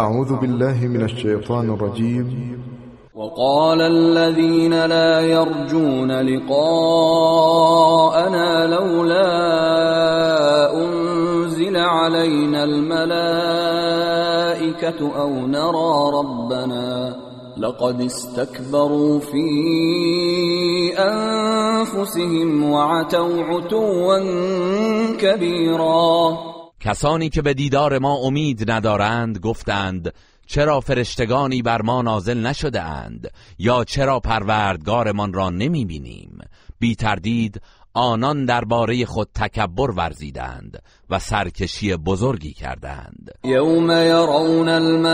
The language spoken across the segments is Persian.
أعوذ بالله من الشیطان الرجیم وقال الذين لا يرجون لقاءنا لولا أنزل علينا الملائكة أو نرى ربنا لقد استكبروا في أنفسهم وعتوا عتوا كبيرا. کسانی که به دیدار ما امید ندارند گفتند چرا فرشتگانی بر ما نازل نشده اند یا چرا پروردگارمان را نمی بینیم بی تردید آنان درباره خود تکبر ورزیدند و سرکشی بزرگی کردند. یوم یرون الملائکت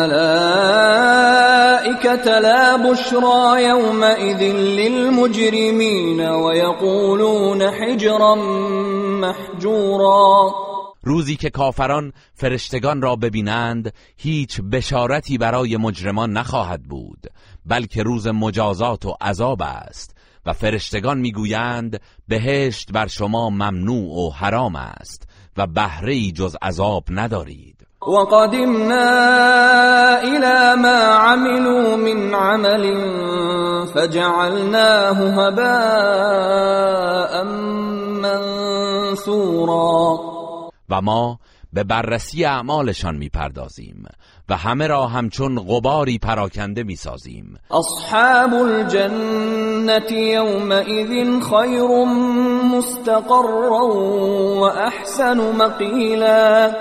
لا بشرا یومئذ للمجرمین و یقولون حجرا محجورا. روزی که کافران فرشتگان را ببینند هیچ بشارتی برای مجرمان نخواهد بود بلکه روز مجازات و عذاب است و فرشتگان می‌گویند بهشت بر شما ممنوع و حرام است و بهره جز عذاب ندارید. وقدمنا الى ما عملوا من عمل فجعلناه هباء منثورا. و ما به بررسی اعمالشان می‌پردازیم و همه را همچون غباری پراکنده می‌سازیم. اصحاب الجنة یومئذ خیر مستقرا و احسن مقیلا.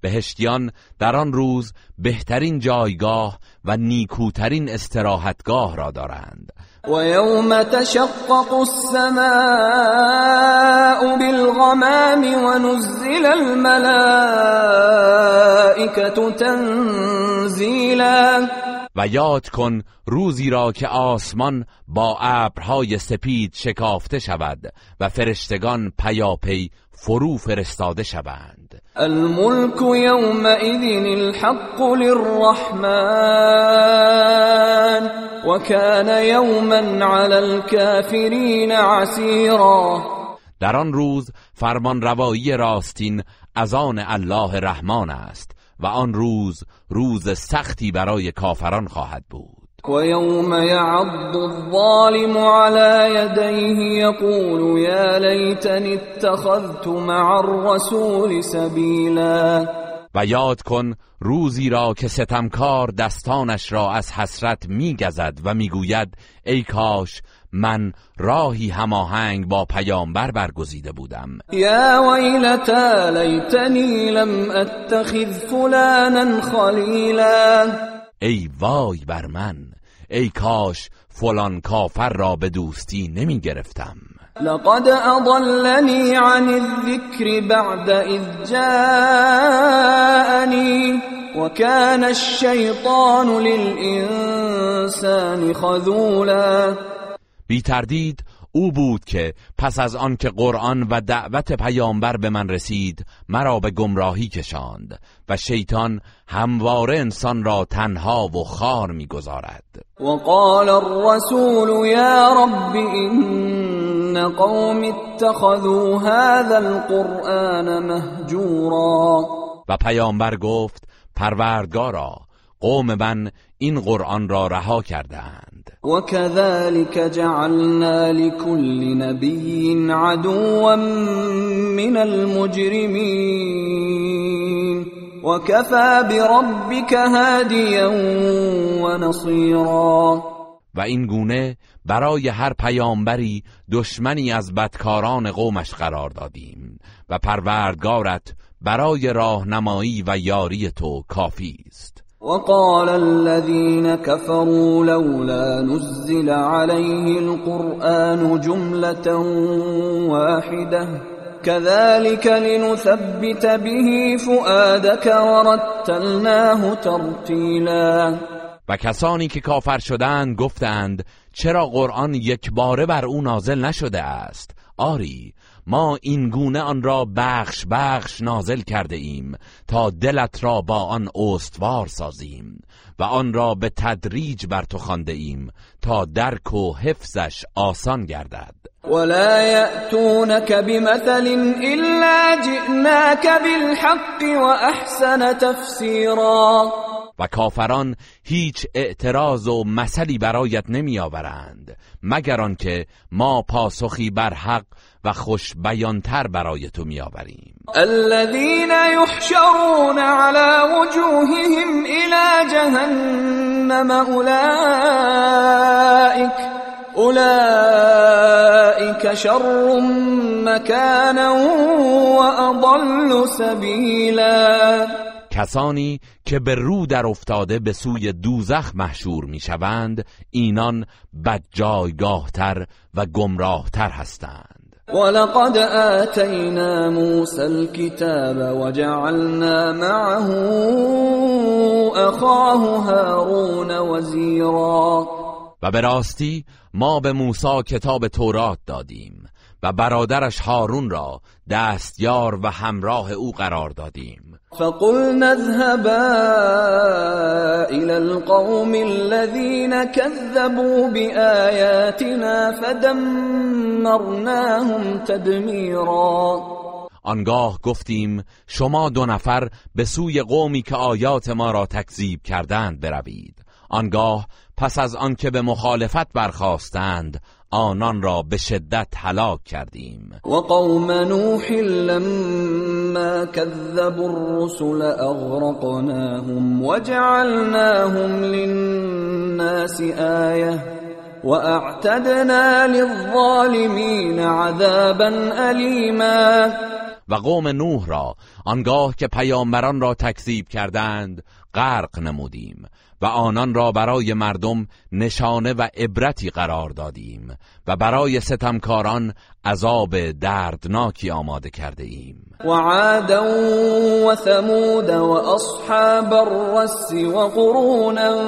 بهشتیان در آن روز بهترین جایگاه و نیکوترین استراحتگاه را دارند. ويوم تشقق السماء بالغمام ونزل الملائكة تنزیلا و یاد کن روزی را که آسمان با ابرهای سپید شکافته شود و فرشتگان پیاپی فرو فرستاده شوند. الملك يومئذ الحق للرحمن وكان يوما على الكافرين عسيرا در آن روز فرمان روایی راستین از آن الله رحمان است. و آن روز روز سختی برای کافران خواهد بود. ويوم يعض الظالم على يديه يقول يا ليتني اتخذت مع الرسول سبيلا و یاد کن روزی را که ستمکار دستانش را از حسرت میگزد و می‌گوید ای کاش من راهی هماهنگ با پیامبر برگزیده بودم. یا ویلتا لیتنی لم اتخذ فلانا خلیلا. ای وای بر من ای کاش فلان کافر را به دوستی نمی گرفتم. لقد اضلنی عن الذکر بعد اذ جاءنی وكان الشیطان للانسان خذولا. بی تردید او بود که پس از آن که قرآن و دعوت پیامبر به من رسید مرا به گمراهی کشاند و شیطان همواره انسان را تنها و خار می‌گذارد. و قال الرسول یا رب این قوم اتخذوا هذا القرآن مهجورا. و پیامبر گفت پروردگارا قوم من این قرآن را رها کردند و كذلك جعلنا لكل نبی عدوا من المجرمین و بربك هادیا و نصیرا و این گونه برای هر پیامبری دشمنی از بدکاران قومش قرار دادیم و پروردگارت برای راهنمایی و یاری تو کافی است. وقال الذين كفروا لولا نزل عليه القرآن جملة واحدة. كذلك لنثبت به فؤادك ورتلناه ترتیلا و کسانی که کافر شدند گفتند چرا قرآن یک باره بر او نازل نشده است؟ آری ما این گونه آن را بخش بخش نازل کرده ایم تا دلت را با آن استوار سازیم و آن را به تدریج بر تو خوانده ایم تا درک و حفظش آسان گردد. ولا يأتونك بمثل إلا جئناك بالحق وأحسن تفسيرا و کافران هیچ اعتراض و مثلی برایت نمی آورند مگر آنکه ما پاسخی بر حق و خوش بیانتر برای تو می آوریم الذين يحشرون على وجوههم الى جهنم اولئك اولئك شر مكانا واضل سبيلا کسانی که به رو در افتاده به سوی دوزخ محشور می‌شوند اینان بدجایگاهتر و گمراهتر هستند. ولقد آتینا موسى الكتاب وجعلنا معه اخاه هارون وزیرا. و به راستی ما به موسی کتاب تورات دادیم و برادرش هارون را دستیار و همراه او قرار دادیم. فقلنا اذهبا إلى القوم الذين كذبوا بآياتنا فدمرناهم تدمیرا آنگاه گفتیم شما دو نفر به سوی قومی که آیات ما را تکذیب کردند بروید. آنگاه پس از آنکه به مخالفت برخواستند آنان را به شدت هلاک کردیم. و قوم نوح لما كذبوا الرسل اغرقناهم وجعلناهم للناس آیه واعتدنا للظالمین عذابا الیما و قوم نوح را آنگاه که پیامبران را تکذیب کردند غرق نمودیم. و آنان را برای مردم نشانه و عبرتی قرار دادیم و برای ستمکاران عذاب دردناکی آماده کرده ایم و عادا و ثمود و اصحاب الرس و قرونا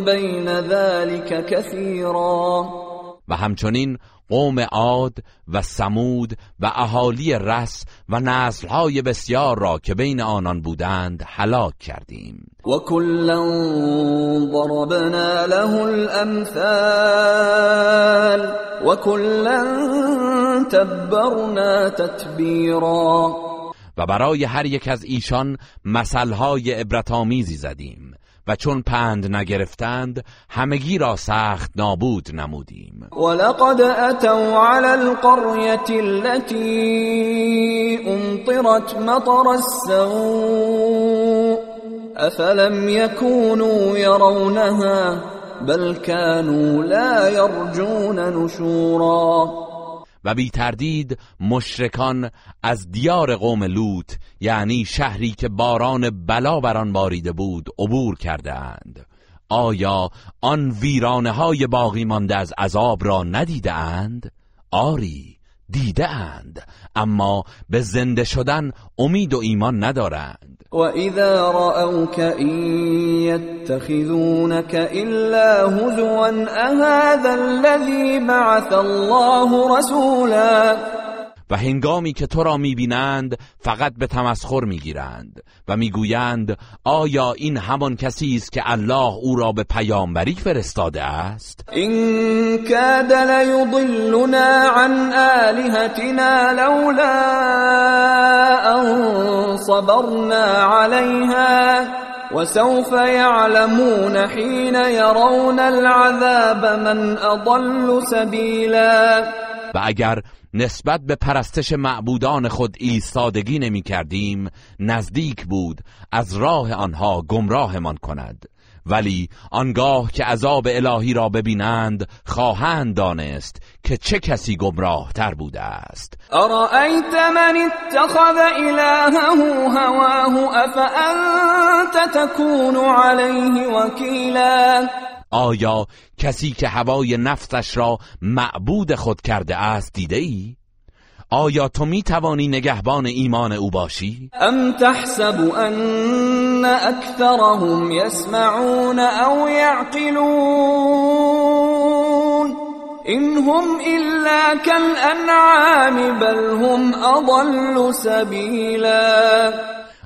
بین ذلك کثیرا. و همچنین قوم عاد و سمود و اهالی رس و نسلهای بسیار را که بین آنان بودند هلاک کردیم. و کلا ضربنا له الامثال و کلا تبرنا تتبیرا. و برای هر یک از ایشان مثلهای عبرتآمیزی زدیم. و چون پند نگرفتند همگی را سخت نابود نمودیم. ولقد اتوا على القرية التي امطرت مطر السوء افلم يكونوا يرونها بل كانوا لا يرجون نشورا. و بی تردید مشرکان از دیار قوم لوط یعنی شهری که باران بلا بر آن باریده بود عبور کرده اند آیا آن ویرانه های باقی مانده از عذاب را ندیده اند؟ آری دیده اند اما به زنده شدن امید و ایمان ندارند. واذا راوك ان يتخذونك الا هزوا اهذا الذي بعث الله رسولا و هنگامی که تو را می‌بینند فقط به تمسخر می‌گیرند و می‌گویند آیا این همان کسی است که الله او را به پیامبری فرستاده است؟ این کاد لیضلنا عن آلهتنا لولا ان صبرنا عليها وسوف يعلمون حين يرون العذاب من اضل سبیلا. و اگر نسبت به پرستش معبودان خود ایستادگی نمی کردیم نزدیک بود از راه آنها گمراهمان کند. ولی آنگاه که عذاب الهی را ببینند خواهند دانست که چه کسی گمراه تر بوده است. ارائیت من اتخذ الهه هواه افانت تکون علیه وکیلا؟ آیا کسی که هوای نفسش را معبود خود کرده است دیده ای؟ آیا تو می توانی نگهبان ایمان او باشی؟ ام تحسب ان اکثرهم یسمعون او یعقلون این هم الا کالانعام بل هم اضل سبیلا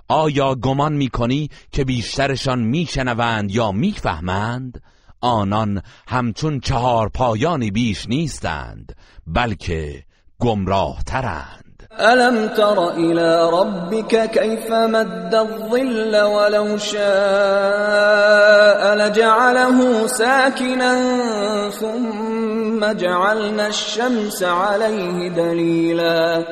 آیا گمان می کنی که بیشترشان میشنوند یا می‌فهمند؟ آنان همچون چهار پایانی بیش نیستند بلکه گمراه ترند ألم تر إلى ربك كيف مد الظل ولو شاء لجعله ساكنا ثم جعلنا الشمس عليه دلیلا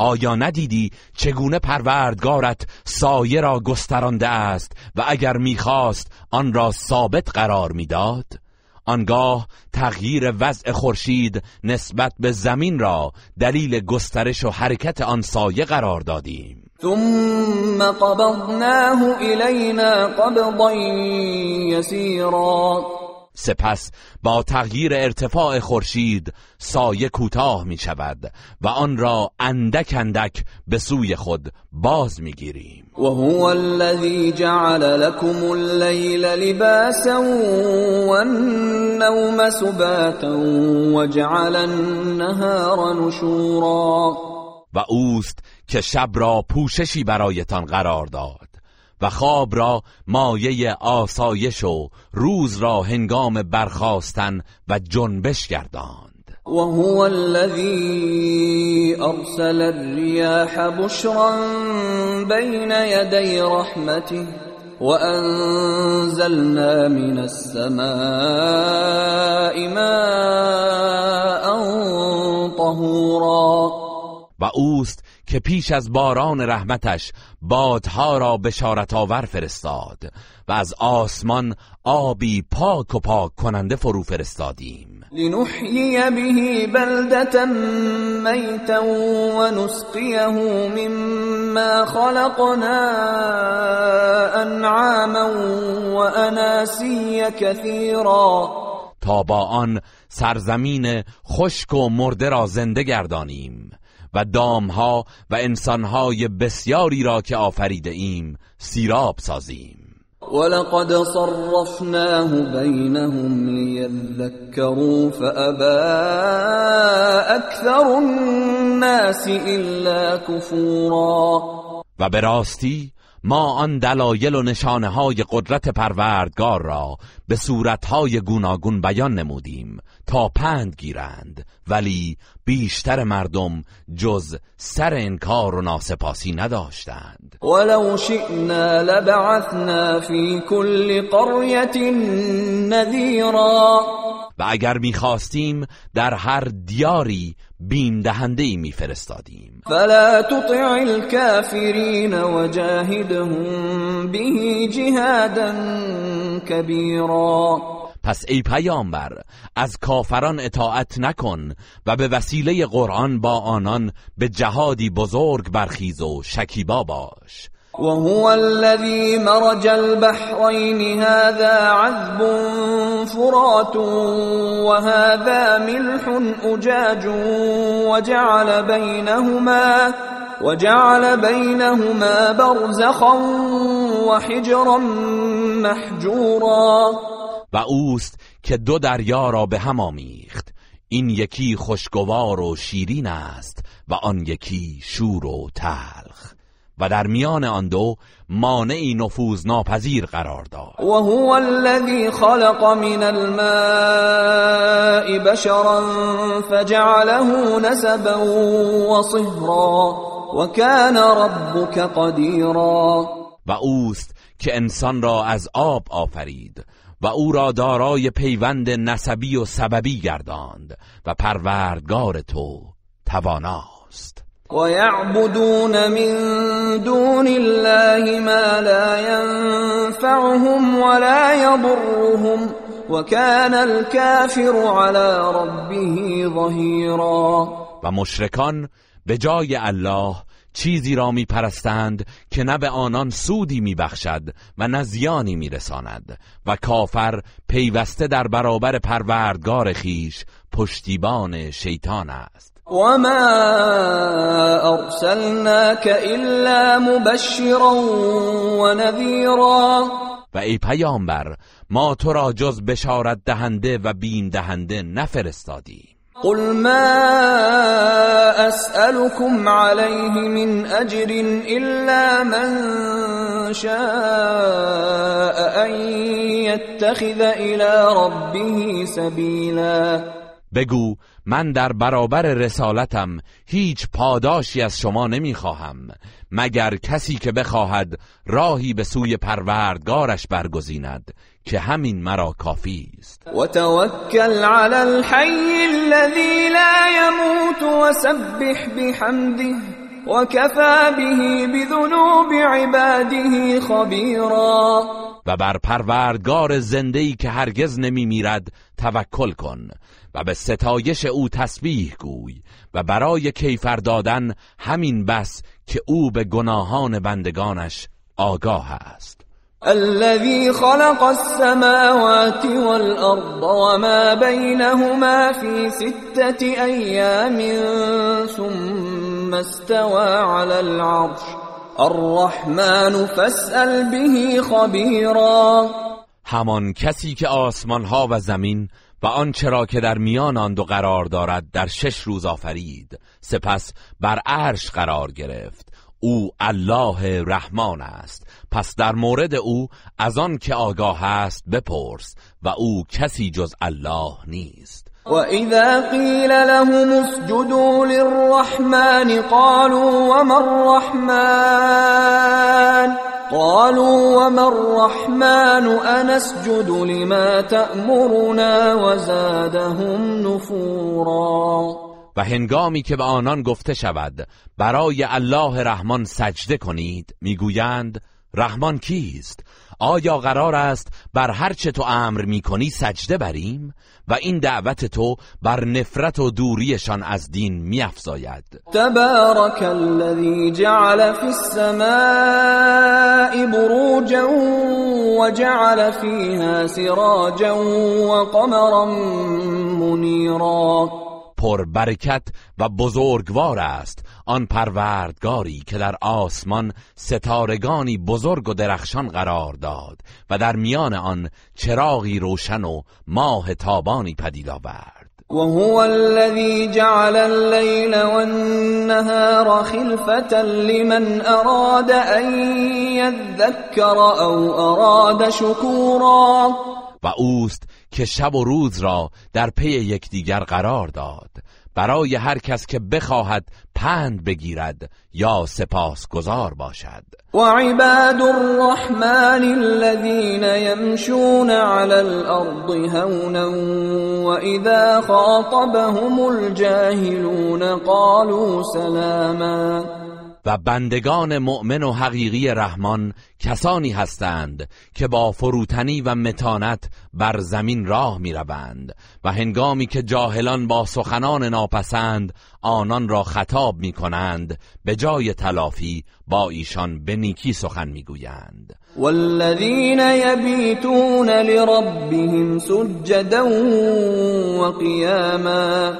آیا ندیدی چگونه پروردگارت سایه را گسترانده است و اگر می‌خواست آن را ثابت قرار می‌داد؟ آنگاه تغییر وضع خورشید نسبت به زمین را دلیل گسترش و حرکت آن سایه قرار دادیم. ثم قبضناه الینا قبضا یسیرا سپس با تغییر ارتفاع خورشید سایه کوتاه می شود و آن را اندک اندک به سوی خود باز می گیریم و هو الذی جعل لكم الليل لباسا والنوم سباتا وجعل النهار نشورا. و اوست که شب را پوششی برایتان قرار داد. و خواب را مایه آسایش و روز را هنگام برخاستن و جنبش گرداند. وهو الذي ارسل الرياح بشرا بين يدي رحمته وانزلنا من السماء ماء طهورا. و اوست که پیش از باران رحمتش بادها را بشارت آور فرستاد و از آسمان آبی پاک و پاک کننده فرو فرستادیم. لنحیی به بلدتا میتا و نسقیه مما خلقنا انعاما و اناسی کثیرا. تا با آن سرزمین خشک و مرده را زنده گردانیم. و دامها و انسانهای بسیاری را که آفریده ایم سیراب سازیم. ولقد صرفناه بینهم لیذکروا فابا اکثر الناس الا کفورا. و به راستی ما آن دلایل و نشانه های قدرت پروردگار را به صورتهای گوناگون بیان نمودیم تا پند گیرند ولی بیشتر مردم جز سر انکار و ناسپاسی نداشتند. ولو شئنا لبعثنا فی كل قرية نذیرا و اگر می‌خواستیم در هر دیاری بیم دهنده ای میفرستادیم. فلا تطع الكافرین وجاهدهم به جهادا کبیرا. پس ای پیامبر از کافران اطاعت نکن و به وسیله قرآن با آنان به جهادی بزرگ برخیز و شکیبا باش. وهو الذي مرج البحرين هذا عذب فرات وهذا ملح أجاج وجعل بينهما وجعل بينهما برزخا وحجرا محجورا. و اوست که دو دریا را به هم آمیخت. این یکی خوشگوار و شیرین است و آن یکی شور و تلخ. و در میان آن دو مانعی نفوذ ناپذیر قرار داد. و هو الذی خلق من الماء بشرا فجعله نسبا و صهرا و کان ربک قدیرا. و اوست که انسان را از آب آفرید و او را دارای پیوند نسبی و سببی گرداند و پروردگار تو تواناست. ويعبدون من دون الله ما لا ينفعهم ولا يضرهم وكان الكافر على ربه ظهيرا. و مشرکان به جای الله چیزی را می پرستند که نه به آنان سودی می بخشد و نه زیانی می رساند و کافر پیوسته در برابر پروردگار خیش پشتیبان شیطان است. وما ارسلناك الا مبشرا ونذيرا. و ای پیامبر ما تو را جز بشارت دهنده و بین دهنده نفرستادیم. قل ما اسألكم عليه من اجر الا من شاء ان يتخذ إلى ربه سبيلا. بگو من در برابر رسالتم هیچ پاداشی از شما نمی‌خواهم مگر کسی که بخواهد راهی به سوی پروردگارش برگزیند که همین مرا کافی است. و توکل علی الحی الذی لا يموت وسبح بحمده وكفى به بذنوب عباده خبیرا. و بر پروردگار زندهی که هرگز نمی میرد توکل کن. و به ستایش او تسبیح گوی و برای کیفر دادن همین بس که او به گناهان بندگانش آگاه است. الذي خلق السماوات والأرض وما بينهما في ستة أيام ثم استوى على العرش. الرحمن فاسأل به خبيرا. همان کسی که آسمان ها و زمین و آنچه را که در میان آن دو قرار دارد در شش روز آفرید سپس بر عرش قرار گرفت. او الله رحمان است. پس در مورد او از آن که آگاه است بپرس و او کسی جز الله نیست. و اذا قیل لهم اسجدوا للرحمن قالوا وما الرحمن قالوا وما الرحمن انسجد لما تأمرنا وزادهم نفورا و هنگامی که به آنان گفته شود برای الله رحمان سجده کنید می‌گویند رحمان کیست؟ آیا قرار است بر هر چه تو امر می‌کنی سجده بریم و این دعوت تو بر نفرت و دوریشان از دین میافزاید؟ تبارک الذی جعل فی السماء بروجا وجعل فیها سراجا وقمرا منیرا. پر برکت و بزرگوار است. آن پروردگاری که در آسمان ستارگانی بزرگ و درخشان قرار داد و در میان آن چراغی روشن و ماه تابانی پدید آورد. وهو الذي جعل الليل والنهار خلفة لمن أراد أن يذكر أو أراد شكورا. و اوست که شب و روز را در پی یکدیگر قرار داد برای هر کس که بخواهد پند بگیرد یا سپاس گذار باشد. و عباد الرحمن الذين يمشون على الارض هونا واذا خاطبهم الجاهلون قالوا سلاما. و بندگان مؤمن و حقیقی رحمان کسانی هستند که با فروتنی و متانت بر زمین راه می روند و هنگامی که جاهلان با سخنان ناپسند آنان را خطاب می کنند به جای تلافی با ایشان به نیکی سخن می گویند والذین یبیتون لربهم سجدا و قیاما.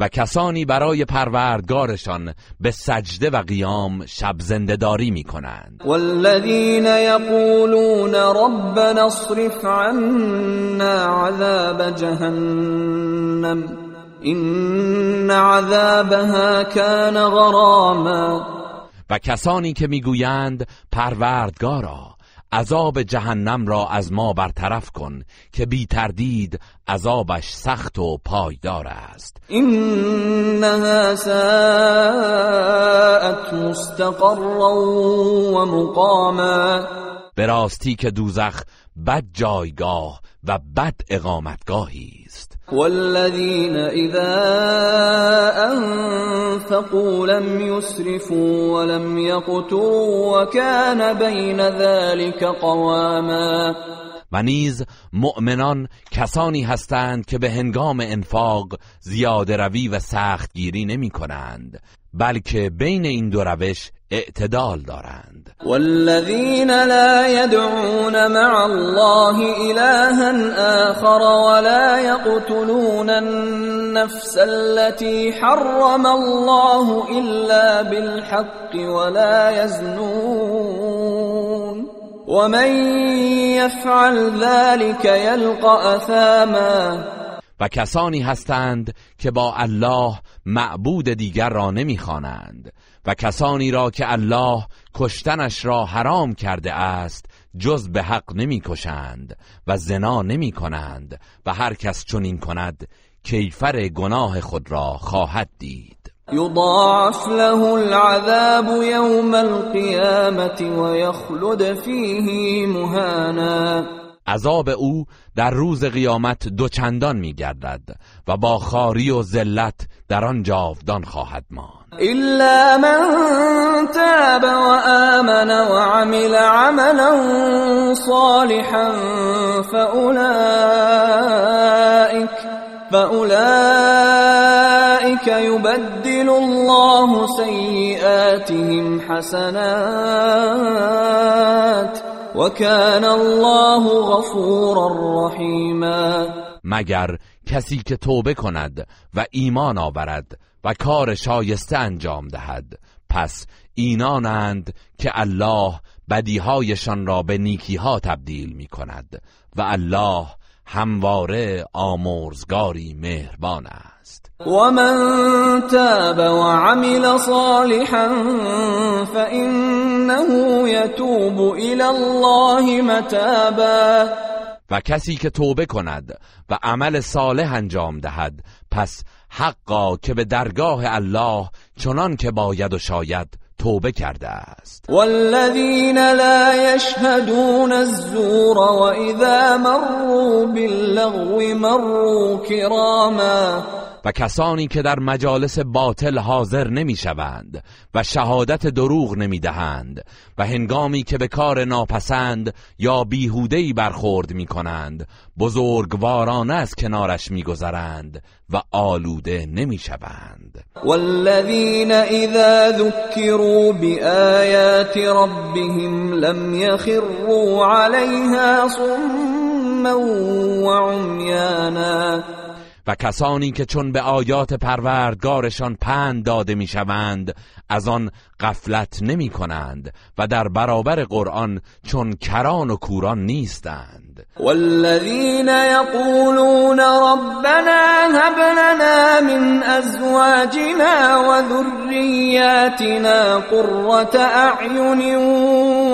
و کسانی برای پروردگارشان به سجده و قیام شب زندهداری می کنند والذین یقولون ربنا اصرف عنا عذاب جهنم این عذابها کان غراما. و کسانی که می‌گویند پروردگارا عذاب جهنم را از ما برطرف کن که بی تردید عذابش سخت و پایدار است. اینها ساعت مستقرا و مقاما. به راستی که دوزخ بد جایگاه و بد اقامتگاهی است. والذین اذا انفقوا لم يسرفوا ولم يقتروا وكان بين ذلك قواما. و نیز مؤمنان کسانی هستند که به هنگام انفاق زیاده روی و سختگیری نمی کنند. بلکه بین این دو روش اعتدال دارند. والذین لا يدعون مع الله إلها آخر ولا يقتلون النفس التي حرم الله إلا بالحق ولا يزنون ومن يفعل ذلك يلقى اثاما و کسانی هستند که با الله معبود دیگر را نمی‌خوانند و کسانی را که الله کشتنش را حرام کرده است جز به حق نمی‌کشند و زنا نمی کنند و هر کس چنین کند کیفر گناه خود را خواهد دید. یضاعف له العذاب یوم القیامت و یخلد فیه مهانا. عذاب او در روز قیامت دوچندان میگردد و با خاری و ذلت در آن جاودان خواهد ماند. إلا من تاب وآمن وعمل عملا صالحا فأولئك فأولئك يبدل الله سيئاتهم حسنات. وكان الله غفورا رحيما. مگر کسی که توبه کند و ایمان آورد و کار شایسته انجام دهد. پس اینانند که الله بدیهایشان را به نیکیها تبدیل می کند و الله همواره آمرزگاری مهربان است. و من تاب و عمل صالحا فإنه يتوب الى الله متابا. و کسی که توبه کند و عمل صالح انجام دهد پس حقا که به درگاه الله چنان که باید و شاید توبه کرده است. والذین لا یشهدون الزور و اذا مروا باللغو مروا کراما و کسانی که در مجالس باطل حاضر نمی‌شوند و شهادت دروغ نمی‌دهند و هنگامی که به کار ناپسند یا بیهودهی برخورد می‌کنند بزرگوارانه از کنارش میگذرند و آلوده نمی‌شوند. والذین اذا ذکروا بآیات ربهم لم یخروا علیها صما وعميانا و کسانی که چون به آیات پروردگارشان پند داده می‌شوند از آن غفلت نمی کنند و در برابر قرآن چون کران و کوران نیستند. والذین یقولون ربنا هب لنا من ازواجنا و ذریاتنا قرة اعین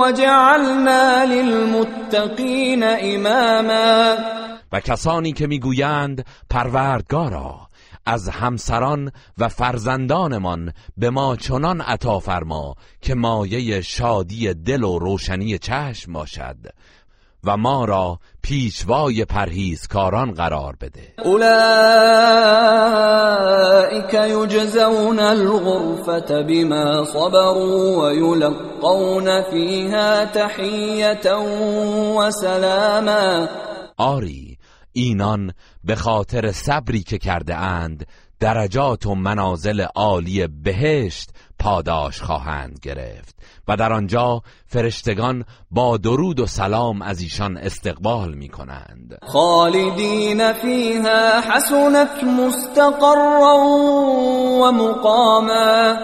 وجعلنا للمتقین اماما. و کسانی که می‌گویند پروردگارا از همسران و فرزندانمان به ما چنان عطا فرما که مایه شادی دل و روشنی چشم باشد و ما را پیشوای پرهیزکاران قرار بده. اولئک یجزون الغرفة بما صبروا و یلقون فیها تحیتا و سلاما. آری اینان به خاطر صبری که کرده اند درجات و منازل عالی بهشت پاداش خواهند گرفت. و در آنجا فرشتگان با درود و سلام از ایشان استقبال می کنند. خالدین فیها حسنت مستقرا و مقاما.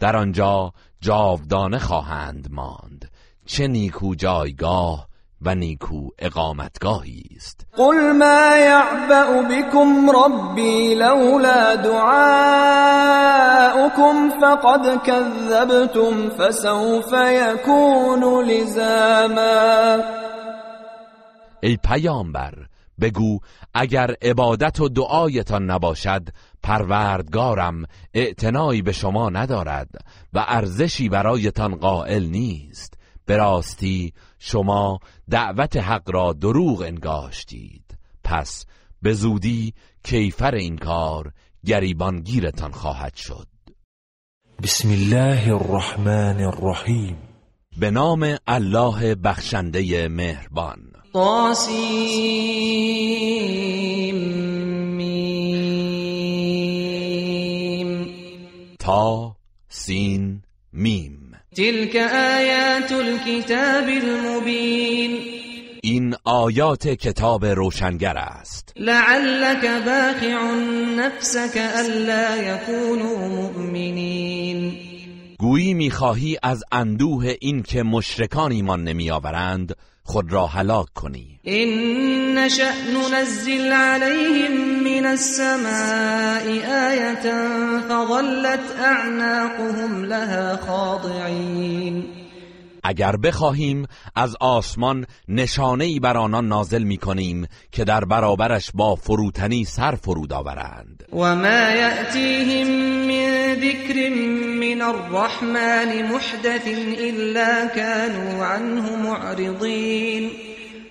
در آنجا جاودانه خواهند ماند. چه نیکو جایگاه و نیکو اقامتگاهی است. قل ما یعبأ بكم ربی لولا دعاؤكم فقد كذبتم فسوف يكون لزاما. ای پیامبر بگو اگر عبادت و دعایتان نباشد پروردگارم اعتنایی به شما ندارد و ارزشی برایتان قائل نیست. به راستی شما دعوت حق را دروغ انگاشتید. پس به زودی کیفر این کار گریبانگیرتان خواهد شد. بسم الله الرحمن الرحیم. به نام الله بخشنده مهربان. طاسیم تا سین میم. تلك آیات الكتاب المبین این آیات کتاب روشنگر است. لعلك باخع نفسك الا يكونوا مؤمنین گویی می‌خواهی از اندوه این که مشرکان ایمان نمیآورند خود را هلاک کنی. این نشأ ننزل عليهم من السماء آیة فظلت أعناقهم لها خاضعین اگر بخواهیم از آسمان نشانه ای بر آنان نازل می کنیم که در برابرش با فروتنی سر فرود آورند. و ما یأتیهم من ذکر من الرحمن محدث الا كانوا عنه معرضین.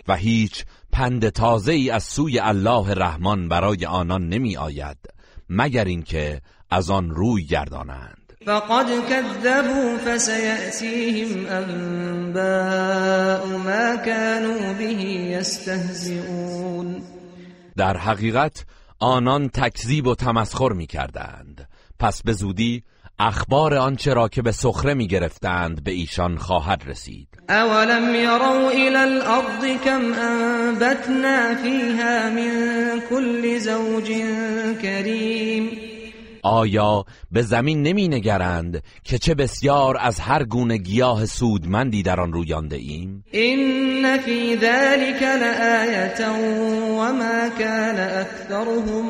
و هیچ پند تازه ای از سوی الله رحمان برای آنان نمی آید مگر اینکه از آن روی گردانند. فقد كذبوا فسيأتيهم أنباء ما كانوا به يستهزئون. در حقیقت آنان تکذیب و تمسخر می کردند پس به زودی اخبار آنچه را که به سخره می گرفتند به ایشان خواهد رسید. اولم یروا الى الارض کم انبتنا فیها من كل زوج کریم آیا به زمین نمی نگرند که چه بسیار از هر گونه گیاه سودمندی در آن رویانده ایم؟ این فی ذلک لآیه و ما کان اکثرهم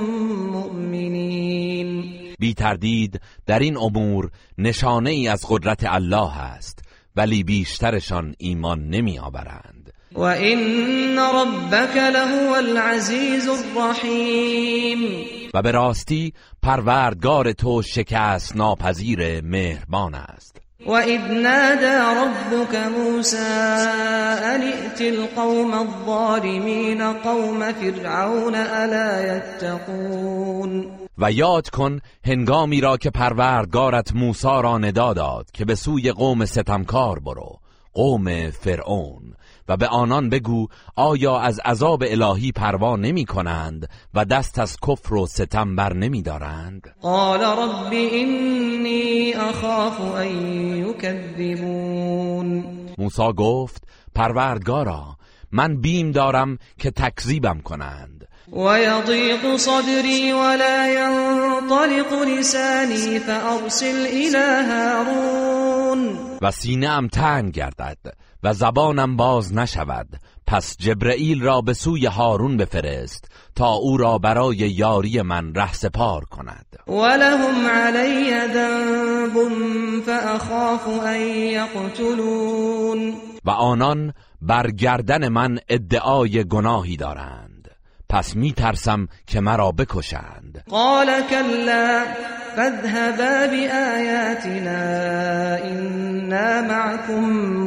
مؤمنین بی تردید در این امور نشانه ای از قدرت الله است ولی بیشترشان ایمان نمی آورند و این ربک لهو العزیز الرحیم و به راستی پروردگار تو شکست ناپذیر مهربان است. و اذ نادى ربك موسى ان ائت القوم الظالمین قوم فرعون الا يتقون. و یاد کن هنگامی را که پروردگارت موسی را ندا داد که به سوی قوم ستمکار برو قوم فرعون. و به آنان بگو آیا از عذاب الهی پروا نمی کنند و دست از کفر و ستم بر نمی دارند؟ قال رب اینی اخاف ان یکذبون موسی گفت پروردگارا من بیم دارم که تکذیبم کنند. و یضیق صدری ولا ينطلق لسانی فارسل الى هارون. و سینه ام تنگ گردد. و زبانم باز نشود. پس جبرئیل را به سوی هارون بفرست تا او را برای یاری من ره سپار کند. ولهم علی ذنب فاخاف ان یقتلون. و آنان بر گردن من ادعای گناهی دارند. پس می ترسم که مرا بکشند. قال کلا فاذهبا بآیاتنا إنا معكم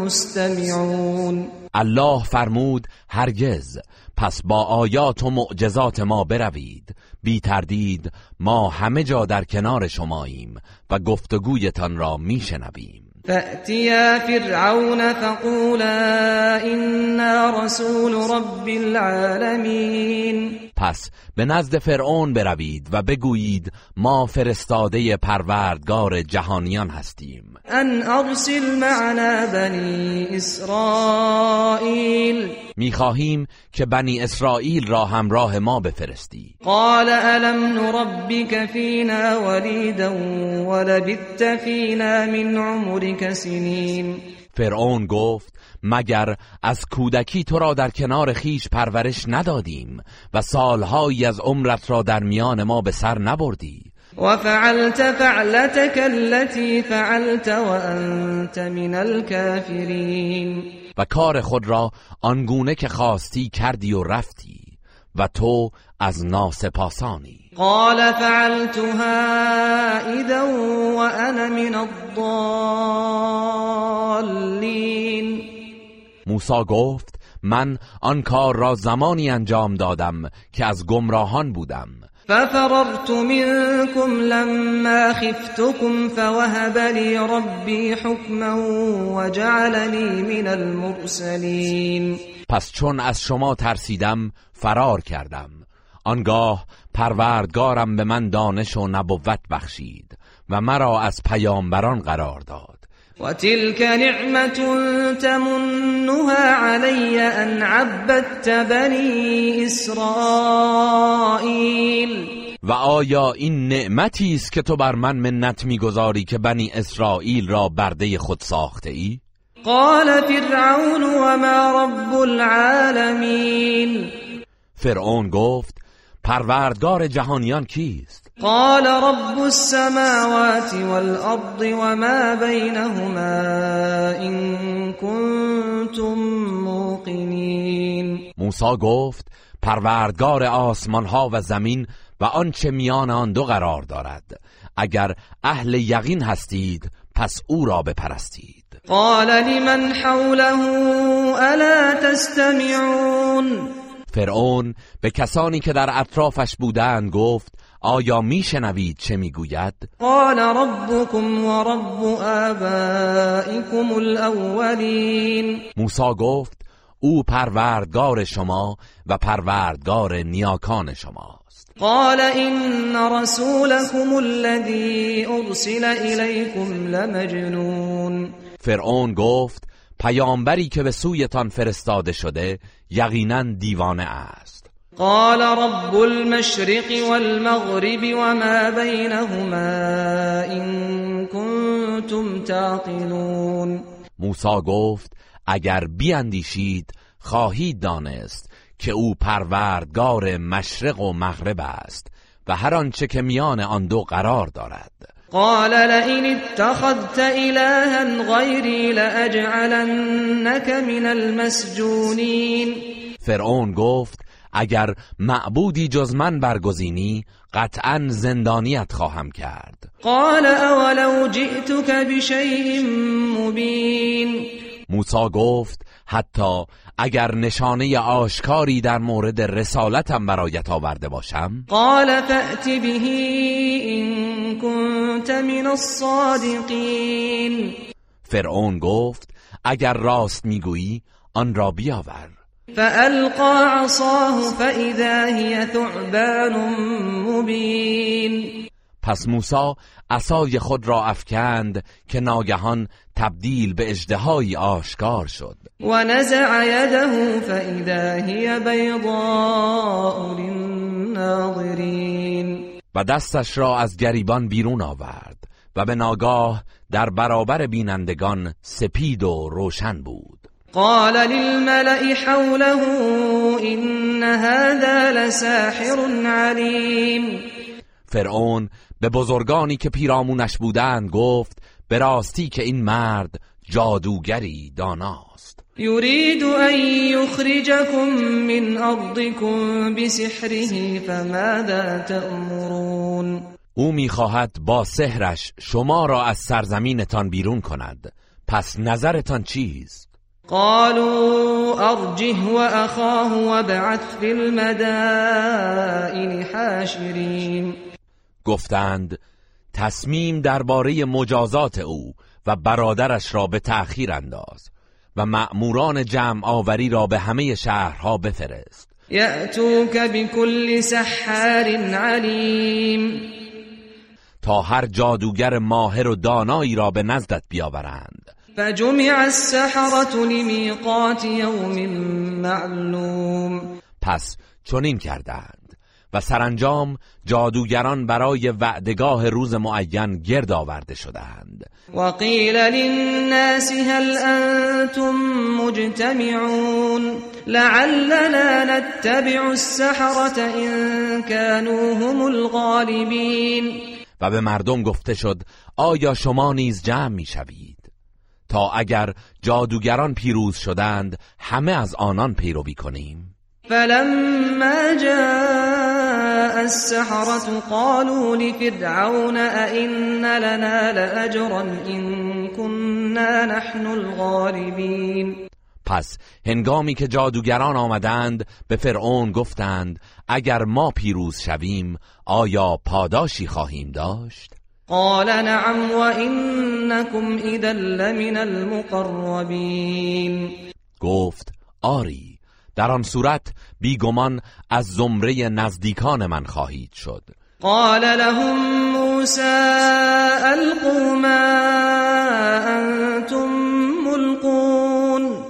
مستمعون. الله فرمود هرگز پس با آیات و معجزات ما بروید. بی تردید ما همه جا در کنار شماییم و گفتگویتان را میشنویم. فأتیا فرعون فقولا إنا رسول رب العالمین پس به نزد فرعون بروید و بگویید ما فرستاده پروردگار جهانیان هستیم. ان ارسل معنا بنی اسرائیل می‌خواهیم که بنی اسرائیل را همراه ما بفرستی. قال الم نربك فینا ولیدا ولبثت فینا من عمرك سنین. فرعون گفت مگر از کودکی تو را در کنار خیش پرورش ندادیم و سالهایی از عمرت را در میان ما به سر نبردی؟ و فعلت فعلتك التي فعلت وانت من الكافرین و کار خود را آنگونه که خواستی کردی و رفتی و تو از ناسپاسانی. قال فعلتها اذا وانا من الضالین موسا گفت من آن کار را زمانی انجام دادم که از گمراهان بودم. ففررت منكم لما خفتكم فوهب لي ربي حكما وجعلني من المرسلين. پس چون از شما ترسیدم فرار کردم. آنگاه پروردگارم به من دانش و نبوت بخشید و مرا از پیامبران قرار داد. وتلك نعمة تمنها علي أن عبدت بني اسرائیل و آیا این نعمتی است که تو بر من منت می‌گذاری که بنی اسرائیل را برده خود ساخته ای؟ قال فرعون وما رب العالمین. فرعون گفت پروردگار جهانیان کیست؟ قال رب السماوات والأرض وما بينهما إن كنتم موقنين. موسی گفت پروردگار آسمان ها و زمین و آنچه میان آن دو قرار دارد. اگر اهل یقین هستید پس او را بپرستید. قال لمن حوله الا تستمعون؟ فرعون به کسانی که در اطرافش بودند گفت آیا میشنوید چه می‌گوید؟ قال ربكم ورب آبائكم الاولین موسی گفت او پروردگار شما و پروردگار نیاکان شماست. قال إن رسولكم الذي أرسل إليكم لمجنون. فرعون گفت پیامبری که به سویتان فرستاده شده یقینا دیوانه است. قال رب المشرق والمغرب وما بينهما إن كنتم تعقلون. موسی گفت اگر بیاندیشید خواهید دانست که او پروردگار مشرق و مغرب است و هر آنچه که میان آن دو قرار دارد. قال لئن اتخذت إلها غيري لأجعلنك من المسجونين. فرعون گفت اگر معبودی جز من برگزینی قطعا زندانیت خواهم کرد. قال أولو جئتك بشيء مبين. موسی گفت حتی اگر نشانه آشکاری در مورد رسالتم برایت آورده باشم؟ قال فأت به إن كنت من الصادقين فرعون گفت اگر راست می‌گویی آن را بیاور. فألقى عصاه فإذا هي ثعبان مبين پس موسی عصای خود را افکند که ناگهان تبدیل به اژدهایی آشکار شد. ونزع يده فإذا هي بيضاء للناظرين و دستش را از گریبان بیرون آورد و به ناگاه در برابر بینندگان سپید و روشن بود. قال للملأ حوله إن هذا لساحر عليم فرعون به بزرگانی که پیرامونش بودند گفت به راستی که این مرد جادوگری داناست. يريد أن يخرجكم من أرضكم بسحره فماذا تأمرون؟ او می‌خواهد با سحرش شما را از سرزمینتان بیرون کند. پس نظرتان چیست؟ قالوا أرجه وأخاه وابعث في المدائن حاشرين گفتند تصمیم درباره مجازات او و برادرش را به تأخیر انداز و مأموران جمع آوری را به همه شهرها بفرست. يأتوك بكل سحار عليم تا هر جادوگر ماهر و دانایی را به نزدت بیاورند. فجمع السحرة لميقات يوم معلوم. پس چنین کردند. و سرانجام جادوگران برای وعدگاه روز معین گرد آورده شدند وقيل للناس هل أنتم مجتمعون لعلنا نتبع السحرة إن كانوا هم الغالبين و به مردم گفته شد آیا شما نیز جمع می شوید؟ تا اگر جادوگران پیروز شدند همه از آنان پیروی کنیم. فلما جاء السحرة قالوا لفرعون أئن لنا لأجرا إن كنا نحن الغالبين پس هنگامی که جادوگران آمدند به فرعون گفتند اگر ما پیروز شویم آیا پاداشی خواهیم داشت؟ قال نعم وإنكم إذا لمن المقربين گفت آری. در آن صورت بیگمان از زمره نزدیکان من خواهید شد. قال لهم موسى ألقوا ما أنتم ملقون.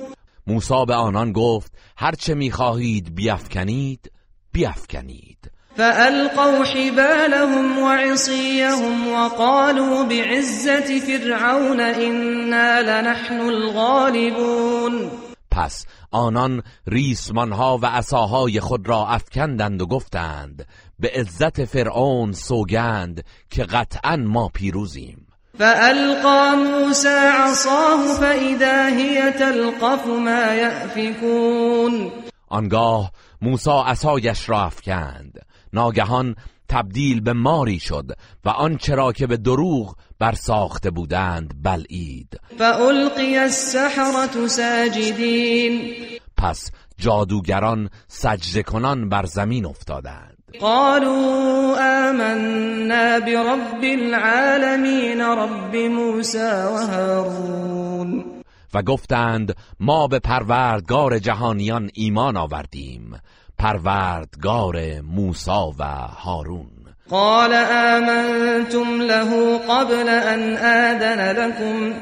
موسی به آنان گفت هرچه می‌خواهید بیافکنید بیافکنید فألقوا حبالهم وعصيهم وقالوا بعزة فرعون إنا لنحن الغالبون. پس آنان ریسمانها و عصاهای خود را افکندند و گفتند به عزت فرعون سوگند که قطعا ما پیروزیم. فألقى موسى عصاه فإذا هي تلقف ما يأفكون. آنگاه موسی عصایش را افکند. ناگهان تبدیل به ماری شد و آنچه را که به دروغ بر ساخته بودند بلعید. فألقي السحرة ساجدين. پس جادوگران سجده کنان بر زمین افتادند. قالوا آمنا برب العالمين رب موسى وهارون و گفتند ما به پروردگار جهانیان ایمان آوردیم. پروردگار موسی و هارون. قال آمنتم له قبل أن آذن لكم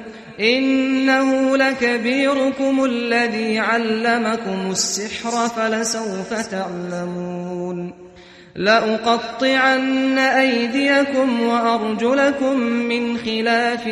إنه لكبيركم الذي علمكم السحر فلسوف تعلمون. لأقطعن أيديكم وأرجلكم من خلاف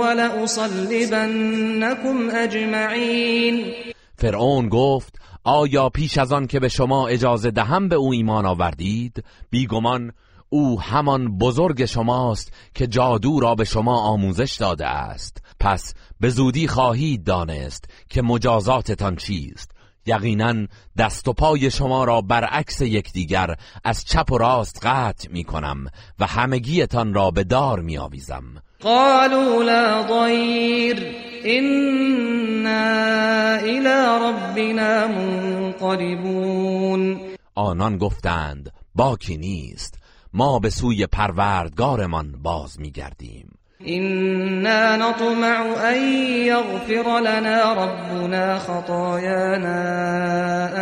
ولأصلبنكم أجمعين. فرعون گفت آیا پیش از آن که به شما اجازه دهم به او ایمان آوردید؟ بیگمان او همان بزرگ شماست که جادو را به شما آموزش داده است. پس به زودی خواهید دانست که مجازاتتان چیست. یقینا دست و پای شما را برعکس یکدیگر از چپ و راست قطع می کنم و همگیتان را به دار می آویزم قالوا لا ضير. إنا إلى ربنا منقلبون. آنان گفتند باکی نیست. ما به سوی پروردگارمان باز می گردیم إنا نطمع أن يغفر لنا ربنا خطايانا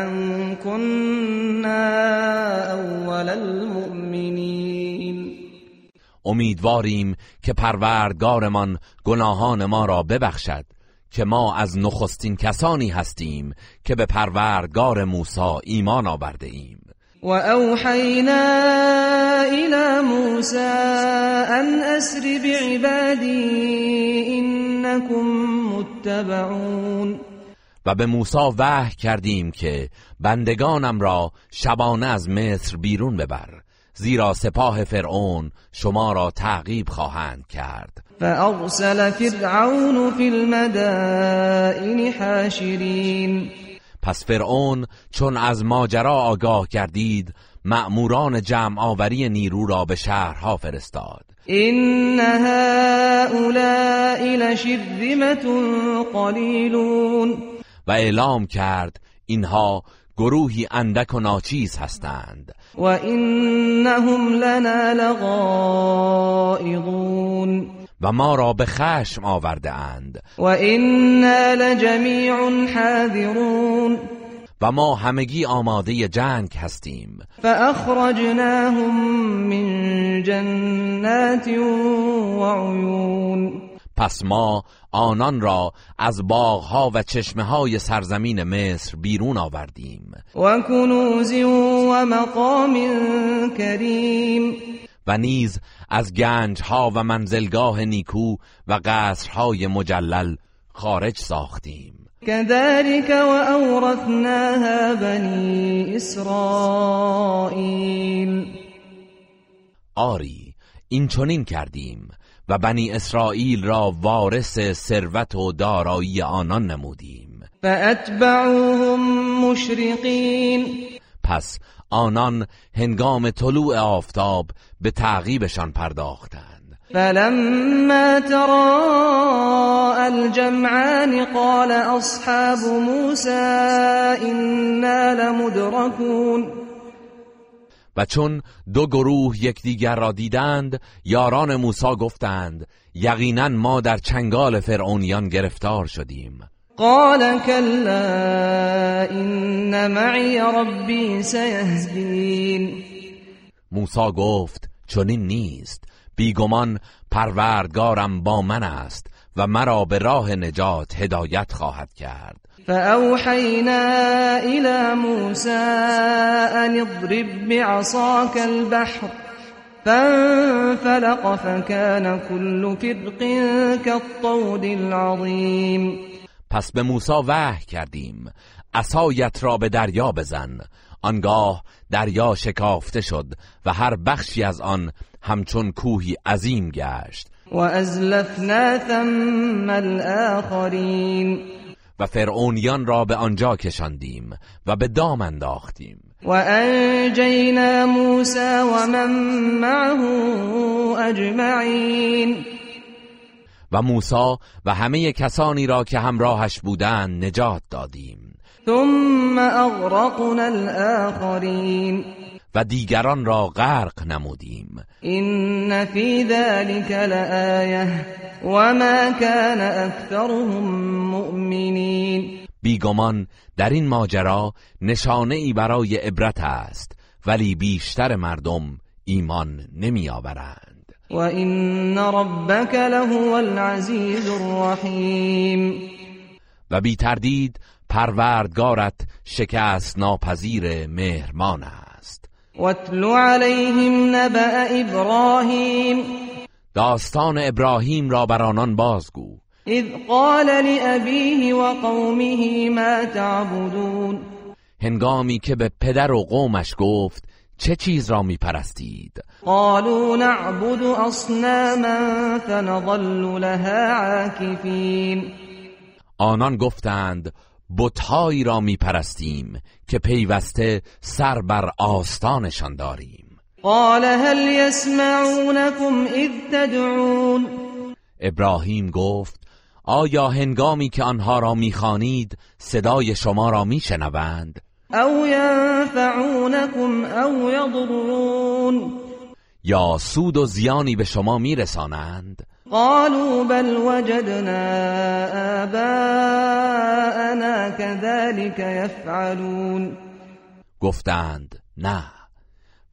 أن كنا أول المؤمنين. امیدواریم که پروردگارمان گناهان ما را ببخشد که ما از نخستین کسانی هستیم که به پروردگار موسی ایمان آورده ایم. وأوحينا إلى موسى أن أسر بعبادي إنكم متبعون. و به موسی وحی کردیم که بندگانم را شبانه از مصر بیرون ببر زیرا سپاه فرعون شما را تعقیب خواهند کرد. فأرسل فرعون في المدائن حاشرين پس فرعون چون از ماجرا آگاه گردید مأموران جمع آوری نیرو را به شهرها فرستاد. إن هؤلاء لشرذمة قليلون. و اعلام کرد اینها گروهی اندک و ناچیز هستند. وإنهم لنا لغائظون و ما را به خشم آورده اند. وإنا لجميع حاذرون. و ما همگی آماده جنگ هستیم. فأخرجناهم من جنات وعيون پس ما آنان را از باغها و چشمه های سرزمین مصر بیرون آوردیم. وكنوز ومقام كريم و نیز از گنجها و منزلگاه نیکو و قصرهای مجلل خارج ساختیم. كذلك وأورثناها بني إسرائيل آری این چنین کردیم. و بنی اسرائیل را وارث ثروت و دارایی آنان نمودیم. فأتبعوهم مشرقين پس آنان هنگام طلوع آفتاب به تعقیبشان پرداختند. فلما تراءى الجمعان قال أصحاب موسى إنا لمدركون. و چون دو گروه یکدیگر را دیدند یاران موسی گفتند یقینا ما در چنگال فرعونیان گرفتار شدیم. قال كلا إن معي ربي سيهدين موسی گفت چنین نیست بیگمان پروردگارم با من است و مرا به راه نجات هدایت خواهد کرد. فأوحينا إلى موسى أن اضرب بعصاك البحر فانفلق فكان كل فرق كالطود العظيم. پس به موسی وحی کردیم عصایت را به دریا بزن. آنگاه دریا شکافته شد و هر بخشی از آن همچون کوهی عظیم گشت. و ازلفنا ثم الاخرین و فرعونیان را به آنجا کشاندیم و به دام انداختیم. و انجینا موسی و من معه اجمعین. و موسی و همه کسانی را که همراهش بودند نجات دادیم. ثم اغرقنا الاخرین. و دیگران را غرق نمودیم. این فی ذلك لآیه وما كان اکثرهم مؤمنین بیگمان در این ماجرا نشانه ای برای عبرت است ولی بیشتر مردم ایمان نمی آورند و این ربک لهو العزیز الرحیم و بی تردید پروردگارت شکست ناپذیر مهرمان است واتل علیهم نبأ ابراهیم داستان ابراهیم را بر آنان بازگو. اذ قال لأبیه و قومه ما تعبدون. هنگامی که به پدر و قومش گفت چه چیز را می پرستید قالوا نعبد اصناما فنظل لها عاکفین آنان گفتند بتهایی را می پرستیم که پیوسته سر بر آستانشان داریم. قال هل يسمعونكم اذ تدعون؟ ابراهیم گفت آیا هنگامی که آنها را می‌خوانید صدای شما را میشنوند؟ او ینفعونكم او یضرون. یا سود و زیانی به شما میرسانند؟ قالوا بل وجدنا آباءنا كذلك يفعلون. گفتند نه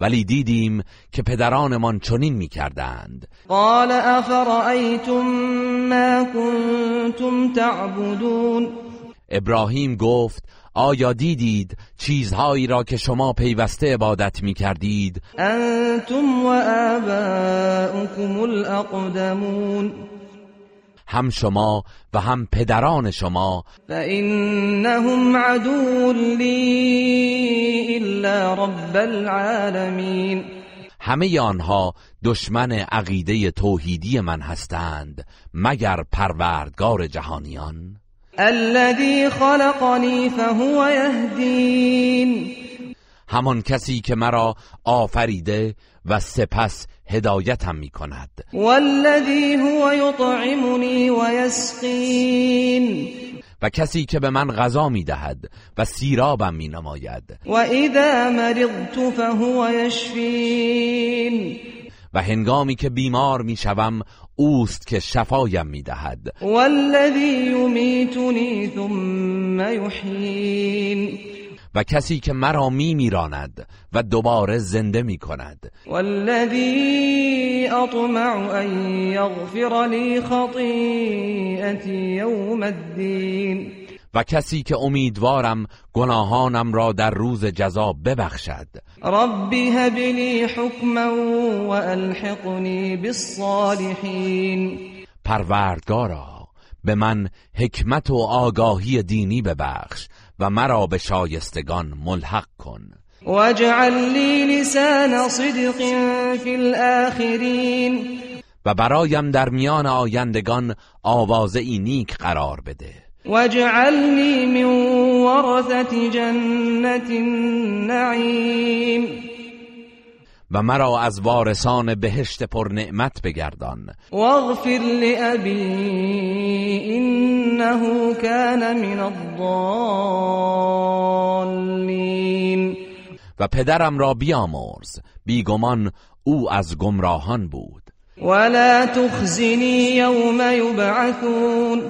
ولی دیدیم که پدرانمان چنین می‌کردند. قال افرأيتم ما كنتم تعبدون؟ ابراهیم گفت آیا دیدید چیزهایی را که شما پیوسته عبادت می کردید انتم و آباؤكم الاقدمون. هم شما و هم پدران شما. فإنهم عدو لی الا رب العالمین. همه آنها دشمن عقیده توحیدی من هستند مگر پروردگار جهانیان؟ الذي خلقني فهو يهدين. همان کسی که مرا آفریده و سپس هدایتم می کند والذي هو يطعمني ويسقين و کسی که به من غذا می دهد و سیرابم می نماید وإذا مرضت فهو يشفين و هنگامی که بیمار می شوم اوست که شفایم می دهد والذي يميتني ثم يحيين و کسی که مرا می میراند و دوباره زنده می کند والذي أطمع أن يغفر لي خطيئتي يوم الدين و کسی که امیدوارم گناهانم را در روز جزا ببخشد. رب هب لي حكما وألحقني بالصالحين پروردگارا به من حکمت و آگاهی دینی ببخش و مرا به شایستگان ملحق کن. واجعل لي لسان صدق في الآخرين و برایم در میان آیندگان آوازه ای نیک قرار بده. واجعلني من ورثة جنة النعيم. و مرا از وارثان بهشت پر نعمت بگردان. واغفر لأبي إنه كان من الضالين. و پدرم را بیامرز. بیگمان او از گمراهان بود. ولا تخزني يوم يبعثون.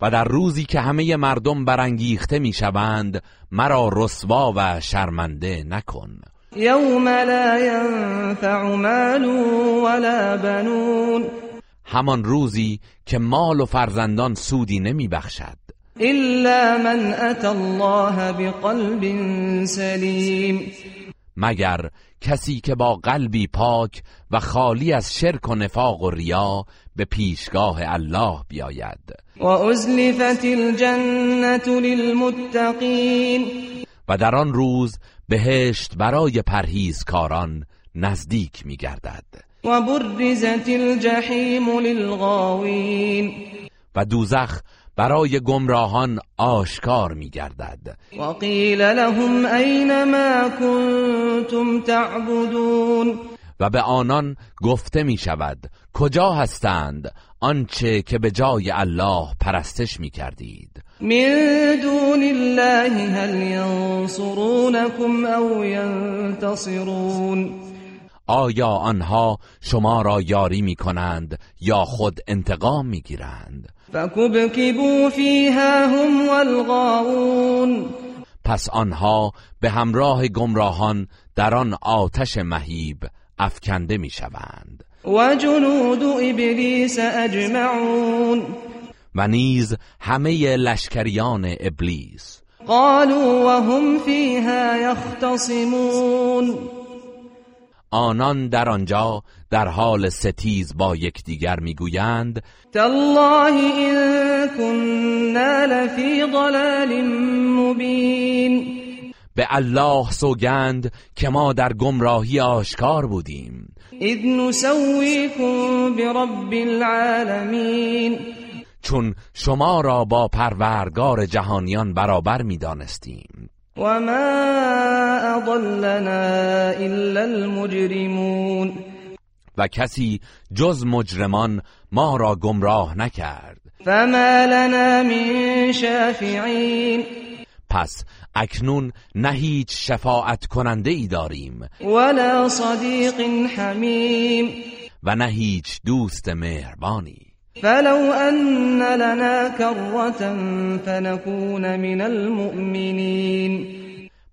و در روزی که همه مردم برانگیخته می‌شوند مرا رسوا و شرمنده نکن. يوم لا ينفع مال ولا بنون. همان روزی که مال و فرزندان سودی نمی بخشد إلا من أتى الله بقلب سليم مگر کسی که با قلبی پاک و خالی از شرک و نفاق و ریا به پیشگاه الله بیاید. و ازلفت الجنت للمتقین. و در آن روز بهشت برای پرهیزکاران نزدیک می گردد و برزت الجحیم للغاوین. و دوزخ برای گمراهان آشکار می گردد و قیل لهم این ما کنتم تعبدون. و به آنان گفته می شود کجا هستند آنچه که به جای الله پرستش می کردید من دون الله هل ينصرونكم او ينتصرون آیا آنها شما را یاری می کنند یا خود انتقام می گیرند فكبكبوا فيها هم والغاوون. پس آنها به همراه گمراهان در آن آتش مهیب افکنده می شوند و جنود ابلیس اجمعون و نیز همه لشکریان ابلیس. قالوا وهم فيها يختصمون. آنان در آنجا در حال ستیز با یکدیگر می‌گویند تالله ان كنا لفی ضلال مبین به الله سوگند که ما در گمراهی آشکار بودیم. اذ نسویکم برب العالمین چون شما را با پروردگار جهانیان برابر می‌دانستیم. و ما اضلنا الا المجرمون و کسی جز مجرمان ما را گمراه نکرد. فما لنا من شافعین پس اکنون نه هیچ شفاعت کننده ای داریم. ولا صدیق حمیم و نه هیچ دوست مهربانی. فلو ان لنا كرة فنكون من المؤمنین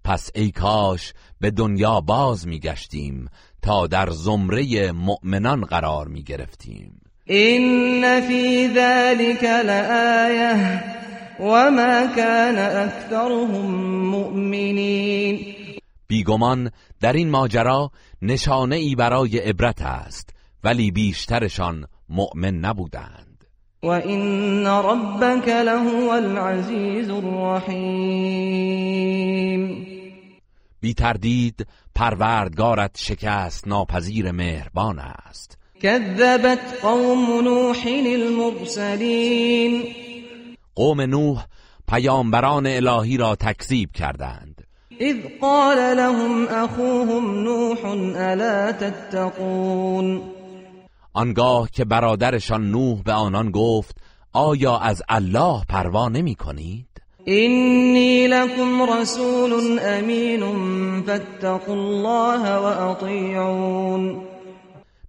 پس ای کاش به دنیا باز میگشتیم تا در زمره مؤمنان قرار می گرفتیم. این فی ذلك لآیه وما كان اکثرهم مؤمنین بیگمان در این ماجرا نشانه ای برای عبرت است ولی بیشترشان مؤمن نبودند. و این ربک لهو العزیز الرحیم بی تردید پروردگارت شکست ناپذیر مهربان است. كذبت قوم نوح المرسلین قوم نوح پیامبران الهی را تکذیب کردند. اذ قال لهم اخوهم نوح الا تتقون؟ آنگاه که برادرشان نوح به آنان گفت آیا از الله پروا نمی کنید؟ اینی لکم رسول امین فاتقوا الله و اطیعون.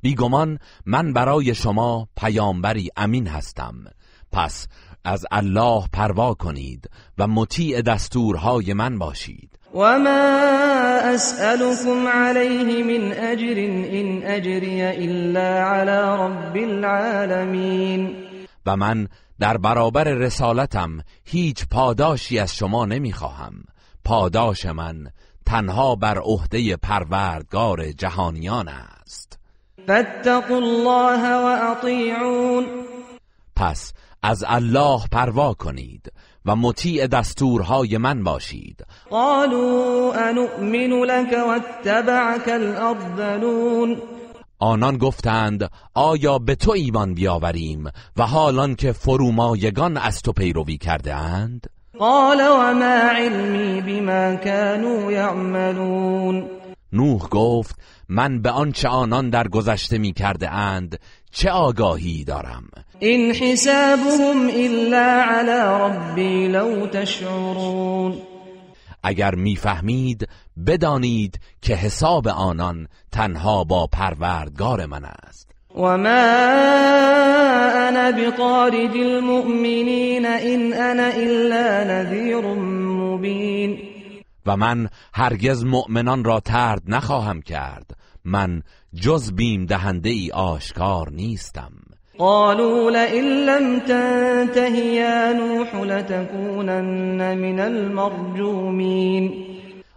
بیگمان من برای شما پیامبری امین هستم. پس از الله پروا کنید و مطیع دستورهای من باشید. و ما اسألكم علیه من اجر این اجری الا علی رب العالمین و من در برابر رسالتم هیچ پاداشی از شما نمی‌خواهم. پاداش من تنها بر عهده پروردگار جهانیان است. فاتقوا الله و اطیعون پس از الله پروا کنید. و مطیع دستورهای من باشید. قالوا انؤمن لك واتبعك الارذلون آنان گفتند آیا به تو ایمان بیاوریم و حالان که فرومایگان از تو پیروی کرده اند قال وما علمی بما كانوا يعملون. نوح گفت من به آنچه آنان در گذشته می کرده اند چه آگاهی دارم؟ این حسابهم الا على ربی لو تشعرون. اگر می‌فهمید بدانید که حساب آنان تنها با پروردگار من است. و ما انا بطارد المؤمنین این انا الا نذیر مبین. و من هرگز مؤمنان را ترد نخواهم کرد. من جز بیم دهنده ای آشکار نیستم. قالوا لئن لم تنته یا نوح لتكونن من المرجومین.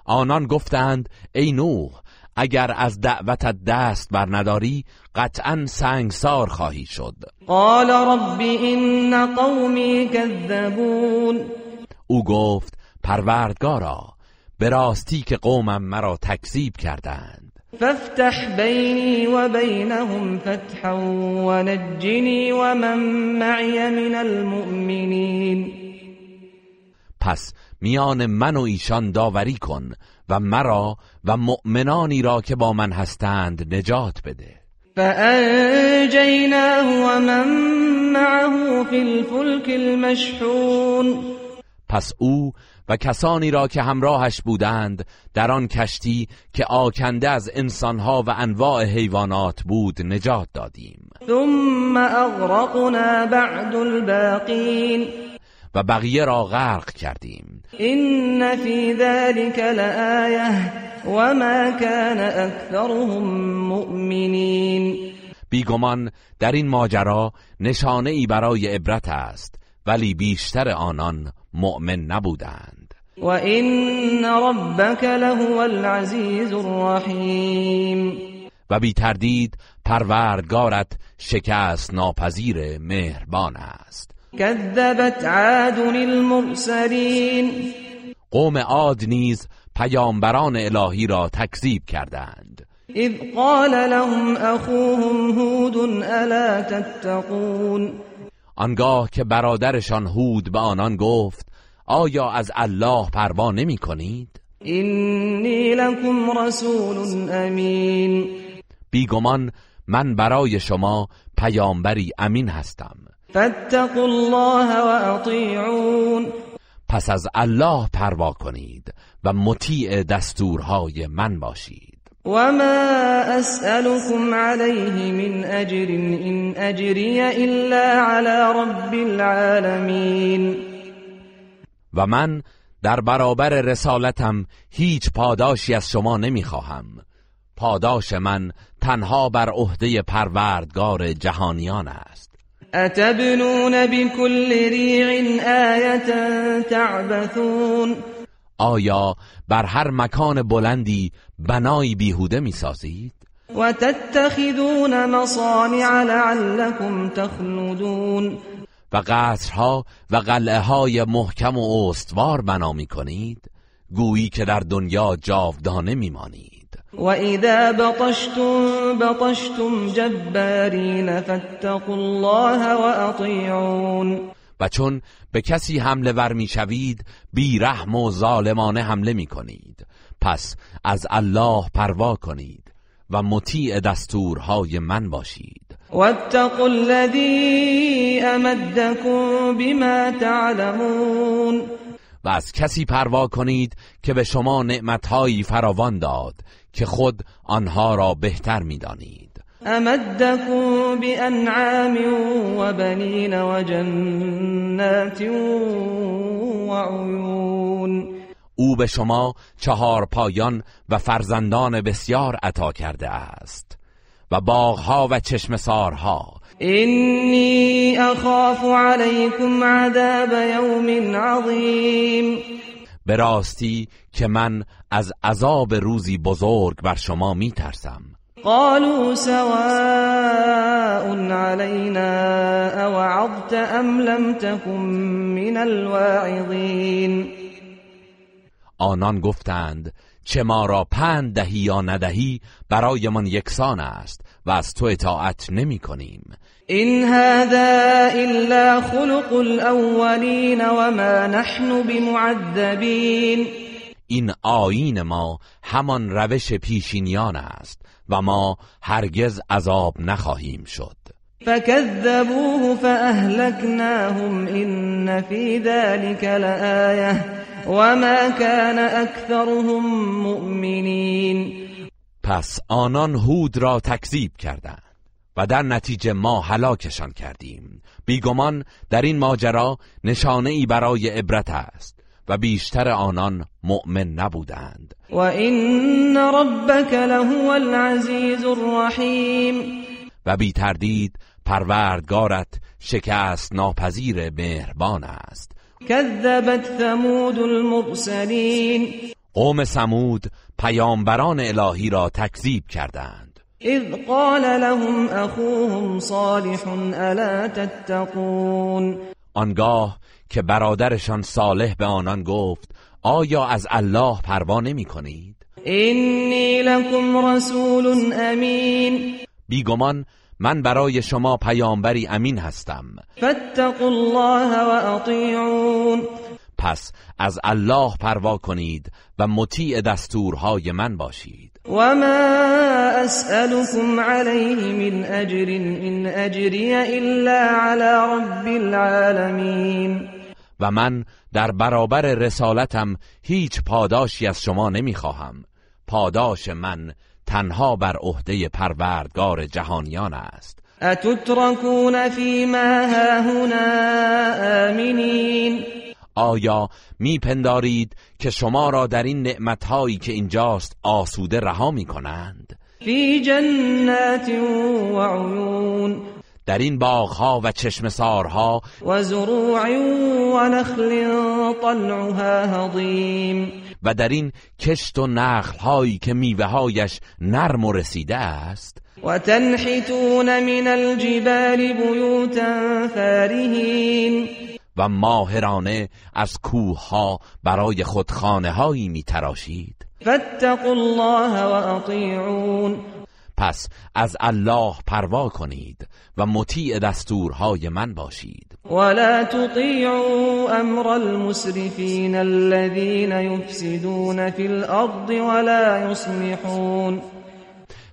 آنان گفتند ای نوح اگر از دعوتت دست بر نداری قطعا سنگسار خواهی شد. قال رب إن قومی كذبون. او گفت پروردگارا به راستی که قومم مرا تکذیب کردند. فافتح بيني وبينهم فتحا ونجني ومن معي من المؤمنين پس میان من و ایشان داوری کن و مرا و مؤمنانی را که با من هستند نجات بده. فأنجيناه ومن معه في الفلك المشحون. پس او و کسانی را که همراهش بودند در آن کشتی که آکنده از انسانها و انواع حیوانات بود نجات دادیم. ثم أغرقنا بعد الباقين و بقیه را غرق کردیم. إن في ذلك لآية وما كان أكثرهم مؤمنين بیگمان در این ماجرا نشانه ای برای عبرت است ولی بیشتر آنان مؤمن نبودند. وإن ربك لهو العزيز الرحيم و بی تردید پروردگارت شکست ناپذیر مهربان است. كذبت عاد المرسلين قوم عاد نیز پیامبران الهی را تکذیب کردند. إذ قال لهم أخوهم هود ألا تتقون. آنگاه که برادرشان هود به آنان گفت آیا از الله پروا نمی کنید؟ إني لكم رسول أمين بیگمان من برای شما پیامبری امین هستم. فاتقوا الله وأطيعون پس از الله پروا کنید و مطیع دستورهای من باشید. وما أسألكم عليه من أجر إن أجري إلا على رب العالمين. و من در برابر رسالتم هیچ پاداشی از شما نمی‌خواهم. پاداش من تنها بر عهده پروردگار جهانیان است. أتبنون بكل ريع آية تعبثون آیا بر هر مکان بلندی بنایی بیهوده می‌سازید؟ وتتخذون مصانع لعلكم تخلدون. و قصرها و قلعه های محکم و استوار بنا می کنید گویی که در دنیا جاودانه میمانید. وإذا بطشتم بطشتم جبارين فاتقوا الله وأطيعون. و چون به کسی حمله ور می‌شوید بی رحم و ظالمانه حمله می کنید. پس از الله پروا کنید و مطیع دستورهای من باشید. واتقوا الذي أمدكم بما تعلمون. و از کسی پروا کنید که به شما نعمتهایی فراوان داد که خود آنها را بهتر می‌دانید أمدكم بأنعام وبنين وجنات وعيون. او به شما چهار پایان و فرزندان بسیار عطا کرده است و باغها و چشمسارها إني أخاف عليكم عذاب يوم عظيم به راستی که من از عذاب روزی بزرگ بر شما می ترسم قالوا سواء علينا أوعظت أم لم تكن من الواعظين. آنان گفتند چه ما را پند دهی یا ندهی برایمان یکسان است و از تو اطاعت نمی کنیم. إن هذا إلا خلق الأولين وما نحن بمعذبين این آیین ما همان روش پیشینیان است. و ما هرگز عذاب نخواهیم شد. فكذبوه فأهلكناهم إن في ذلك لآية وما كان أكثرهم مؤمنين. پس آنان هود را تکذیب کردند و در نتیجه ما هلاکشان کردیم. بیگمان در این ماجرا نشانه ای برای عبرت است. و بیشتر آنان مؤمن نبودند. وإن ربك لهو العزيز الرحيم و بی تردید پروردگارت شکست ناپذیر مهربان است. كذبت ثمود المرسلين قوم سمود پیامبران الهی را تکذیب کردند. اذ قال لهم اخوهم صالح الا تتقون. آنگاه که برادرشان صالح به آنان گفت آیا از الله پروا نمی کنید؟ اینی لکم رسول امین. بیگمان من برای شما پیامبری امین هستم. فاتقوا الله و اطیعون. پس از الله پروا کنید و مطیع دستورهای من باشید. و ما اسألكم علیه من اجر ان اجری الا علی رب العالمین. و من در برابر رسالتم هیچ پاداشی از شما نمی‌خواهم. پاداش من تنها بر عهده پروردگار جهانیان است. اتتركون فيما هاهنا آمنین؟ آیا میپندارید که شما را در این نعمتهایی که اینجاست آسوده رها می‌کنند؟ فی جنات و عیون. در این باغها و چشمسارها و زروع و نخل طلعها هضیم. و در این کشت و نخلهایی که میوههایش نرم و رسیده است. و تنحتون من الجبال بیوتا فارهین. و ماهرانه از کوه ها برای خود خانه هایی می تراشید فاتقوا الله و اطیعون. پس از الله پروا کنید و مطیع دستورهای من باشید. ولا تطیعوا امر المسرفین الذين يفسدون في الارض ولا يصلحون.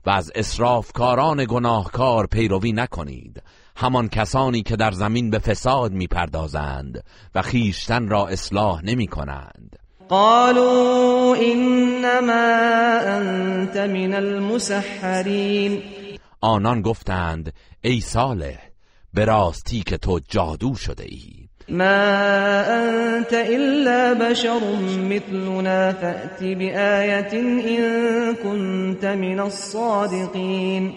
و از اسرافکاران گناهکار پیروی نکنید. همان کسانی که در زمین به فساد می‌پردازند و خیشتن را اصلاح نمی کنند قالوا انما انت من المسحرین آنان گفتند ای صالح به راستی که تو جادو شده ای. ما انت الا بشر مثلنا فأت بآیت ان كنت من الصادقین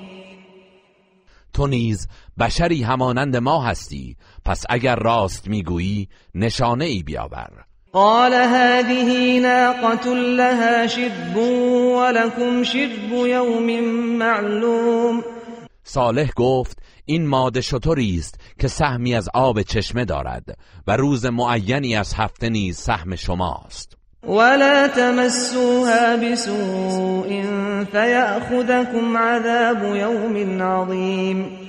تو نیز بشری همانند ما هستی پس اگر راست می‌گویی نشانه ای بیاور. قال هذه ناقة لها شرب ولكم شرب يوم معلوم. صالح گفت این ماده شطوری است که سهمی از آب چشمه دارد و روز معینی از هفته نیز سهم شماست. ولا تمسوها بسوء فيأخذكم عذاب يوم عظيم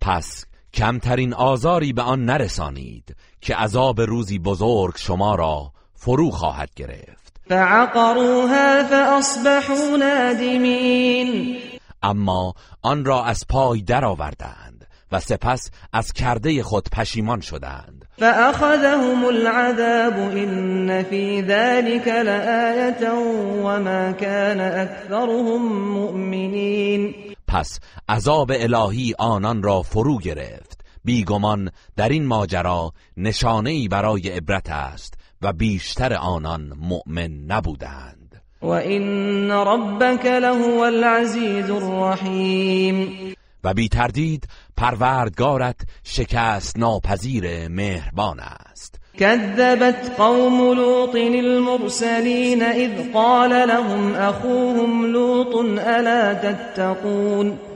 پس کمترین آزاری به آن نرسانید که عذاب روزی بزرگ شما را فرو خواهد گرفت. فعقروها فاصبحوا نادمین. اما آن را از پای درآوردند و سپس از کرده خود پشیمان شدند. فأخذهم العذاب إن في ذلك لآية وما كان أكثرهم مؤمنين. پس عذاب الهی آنان را فرو گرفت. بیگمان در این ماجرا نشانه برای عبرت است و بیشتر آنان مؤمن نبودند. و این ربک لهو العزیز الرحیم. و بی تردید پروردگارت شکست ناپذیر مهربان است. كذبت قوم لوط المرسلين اذ قال لهم اخوهم لوط الا تتقون.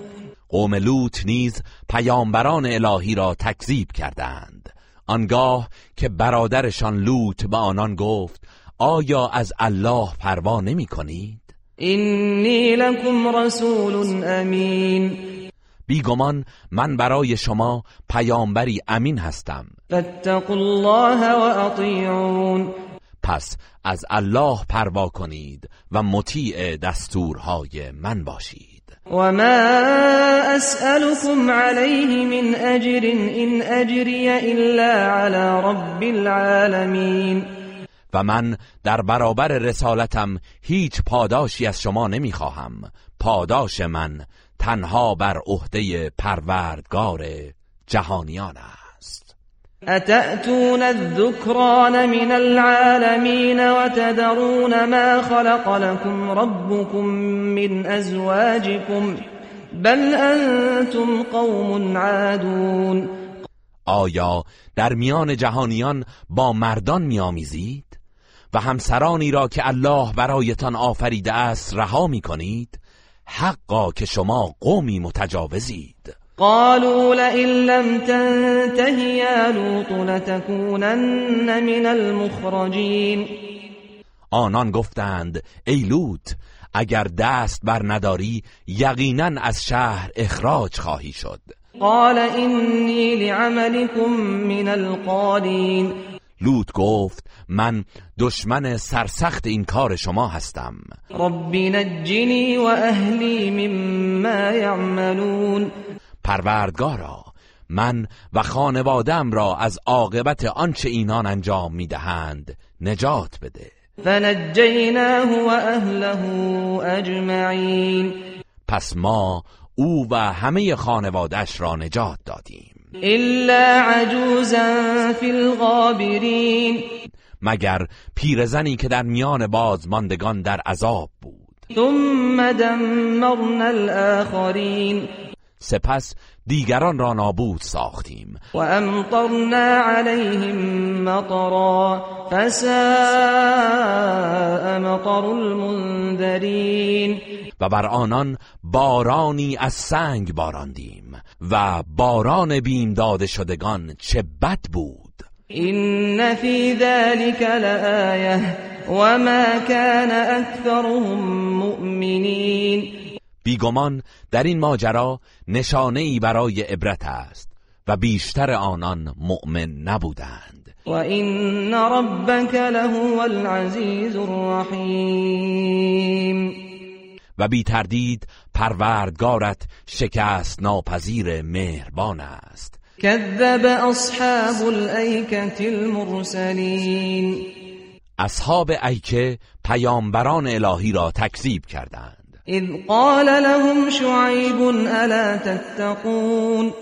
قوم لوط نیز پیامبران الهی را تکذیب کردند. آنگاه که برادرشان لوط به آنان گفت آیا از الله پروا نمی کنید؟ اینی لکم رسول امین. بیگمان من برای شما پیامبری امین هستم. فاتقوا الله و اطیعون. پس از الله پروا کنید و مطیع دستورهای من باشید. و ما اسألكم علیه من اجر این اجری الا علی رب العالمین و من در برابر رسالتم هیچ پاداشی از شما نمی‌خواهم. پاداش من تنها بر عهده پروردگار جهانیان است. اتأتون الذکران من العالمین وتدرون ما خلق لكم ربكم من ازواجكم بل انتم قوم عادون. آیا در میان جهانیان با مردان میآمیزید؟ و همسرانی را که الله برایتان آفریده است رها می کنید حقا که شما قومی متجاوزید. قالوا لئن لم تنته يا لوط لتكونن من المخرجين. آنان گفتند ای لوط اگر دست بر نداری یقینا از شهر اخراج خواهی شد. قال اینی لعملكم من القالین لوط گفت من دشمن سرسخت این کار شما هستم. رب نجنی و اهلی مما یعملون. پروردگارا من و خانوادم را از عاقبت آنچه اینان انجام می‌دهند نجات بده. فنجیناه و اهله اجمعین. پس ما او و همه خانوادش را نجات دادیم. الا عجوزا فی الغابرین. مگر پیرزنی که در میان بازماندگان در عذاب بود. ثم دمرنا الاخرین سپس دیگران را نابود ساختیم. و امطرنا علیهم مطرا فساء مطر المنذرین و بر آنان بارانی از سنگ باراندیم و باران بیم داده شدگان چه بد بود. این فی ذلك لآیه وما كان اکثرهم مؤمنین بیگمان در این ماجرا نشانه ای برای عبرت است و بیشتر آنان مؤمن نبودند. و این ربک لهو العزیز الرحیم. و بی تردید پروردگارت شکست ناپذیر مهربان است. کذب اصحاب الایکة المرسلین. اصحاب ایکه پیامبران الهی را تکذیب کردند. اذ قال لهم شعیب الا تتقون؟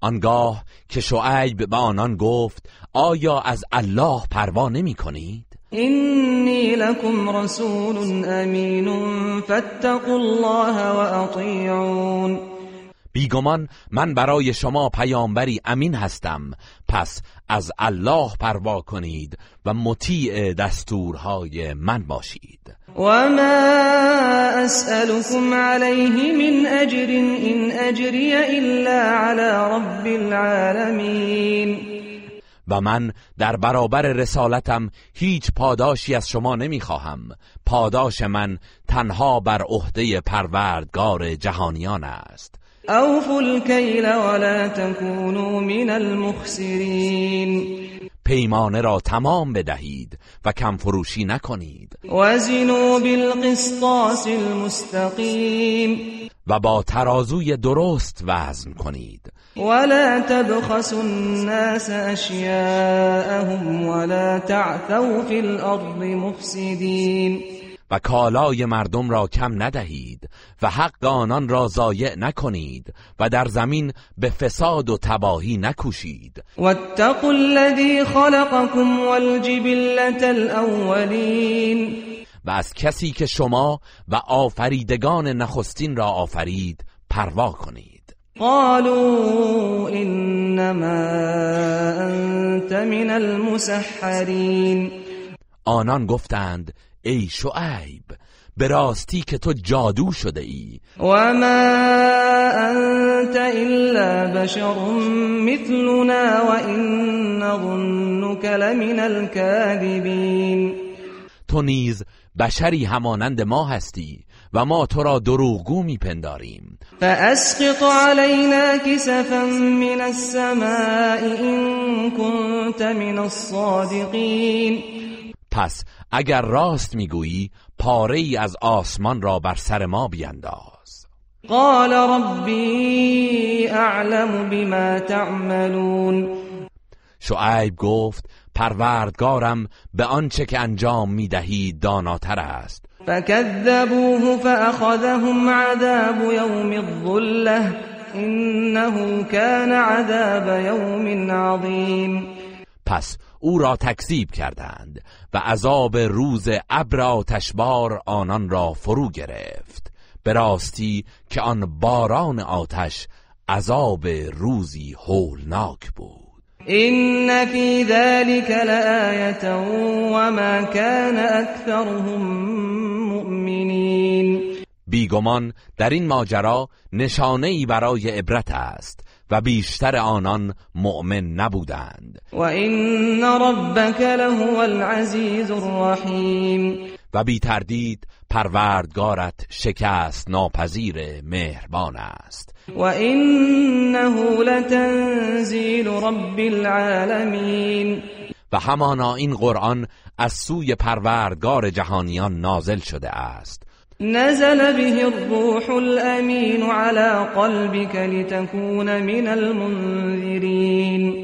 آنگاه که شعیب به آنان گفت آیا از الله پروا نمی کنید؟ اینی لکم رسول امین فاتقوا الله و اطیعون بیگمان من برای شما پیامبری امین هستم پس از الله پروا کنید و مطیع دستورهای من باشید. و ما اسألكم علیه من اجر این اجری الا علی رب العالمین و من در برابر رسالتم هیچ پاداشی از شما نمی‌خواهم. پاداش من تنها بر عهده پروردگار جهانیان است. اوفوا الكیل ولا تكونوا من المخسرین پیمانه را تمام بدهید و کم فروشی نکنید. وزنوا بالقسطاس المستقیم و با ترازوی درست وزن کنید. ولا تبخسوا الناس اشیاءهم ولا تعثوا في الارض مفسدین و کالای مردم را کم ندهید و حق آنان را ضایع نکنید و در زمین به فساد و تباهی نکوشید. واتقوا الذي خلقكم والجبلة الاولین و از کسی که شما و آفریدگان نخستین را آفرید پروا کنید. قالوا انما انت من المسحرین آنان گفتند ای شعیب به راستی که تو جادو شده ای. و ما انت الا بشر مثلنا و این ظنك لمن الكاذبین. تو نیز بشری همانند ما هستی و ما تو را دروغگو میپنداریم. فاسقط علينا كسفا من السماء ان كنت من الصادقین. پس اگر راست می‌گویی پاره ای از آسمان را بر سر ما بینداز. قال ربی اعلم بما تعملون. شعیب گفت پروردگارم به آنچه که انجام می‌دهید داناتر است. فكذبوه فأخذهم عذاب يوم الظلة إنه كان عذاب يوم عظيم پس او را تکذیب کردند و عذاب روز ابر آتشبار آنان را فرو گرفت به راستی که آن باران آتش عذاب روزی هولناک بود. إن في ذلك لآية وما كان أكثرهم مؤمنين. بیگمان در این ماجرا نشانه ای برای عبرت است و بیشتر آنان مؤمن نبودند. وإن ربك لهو العزيز الرحيم و بی تردید پروردگارت شکست ناپذیر مهربان است. وإنه لتنزيل رب العالمين و همانا این قرآن از سوی پروردگار جهانیان نازل شده است. نزل به الروح الأمين على قلبك لتكون من المنذرين.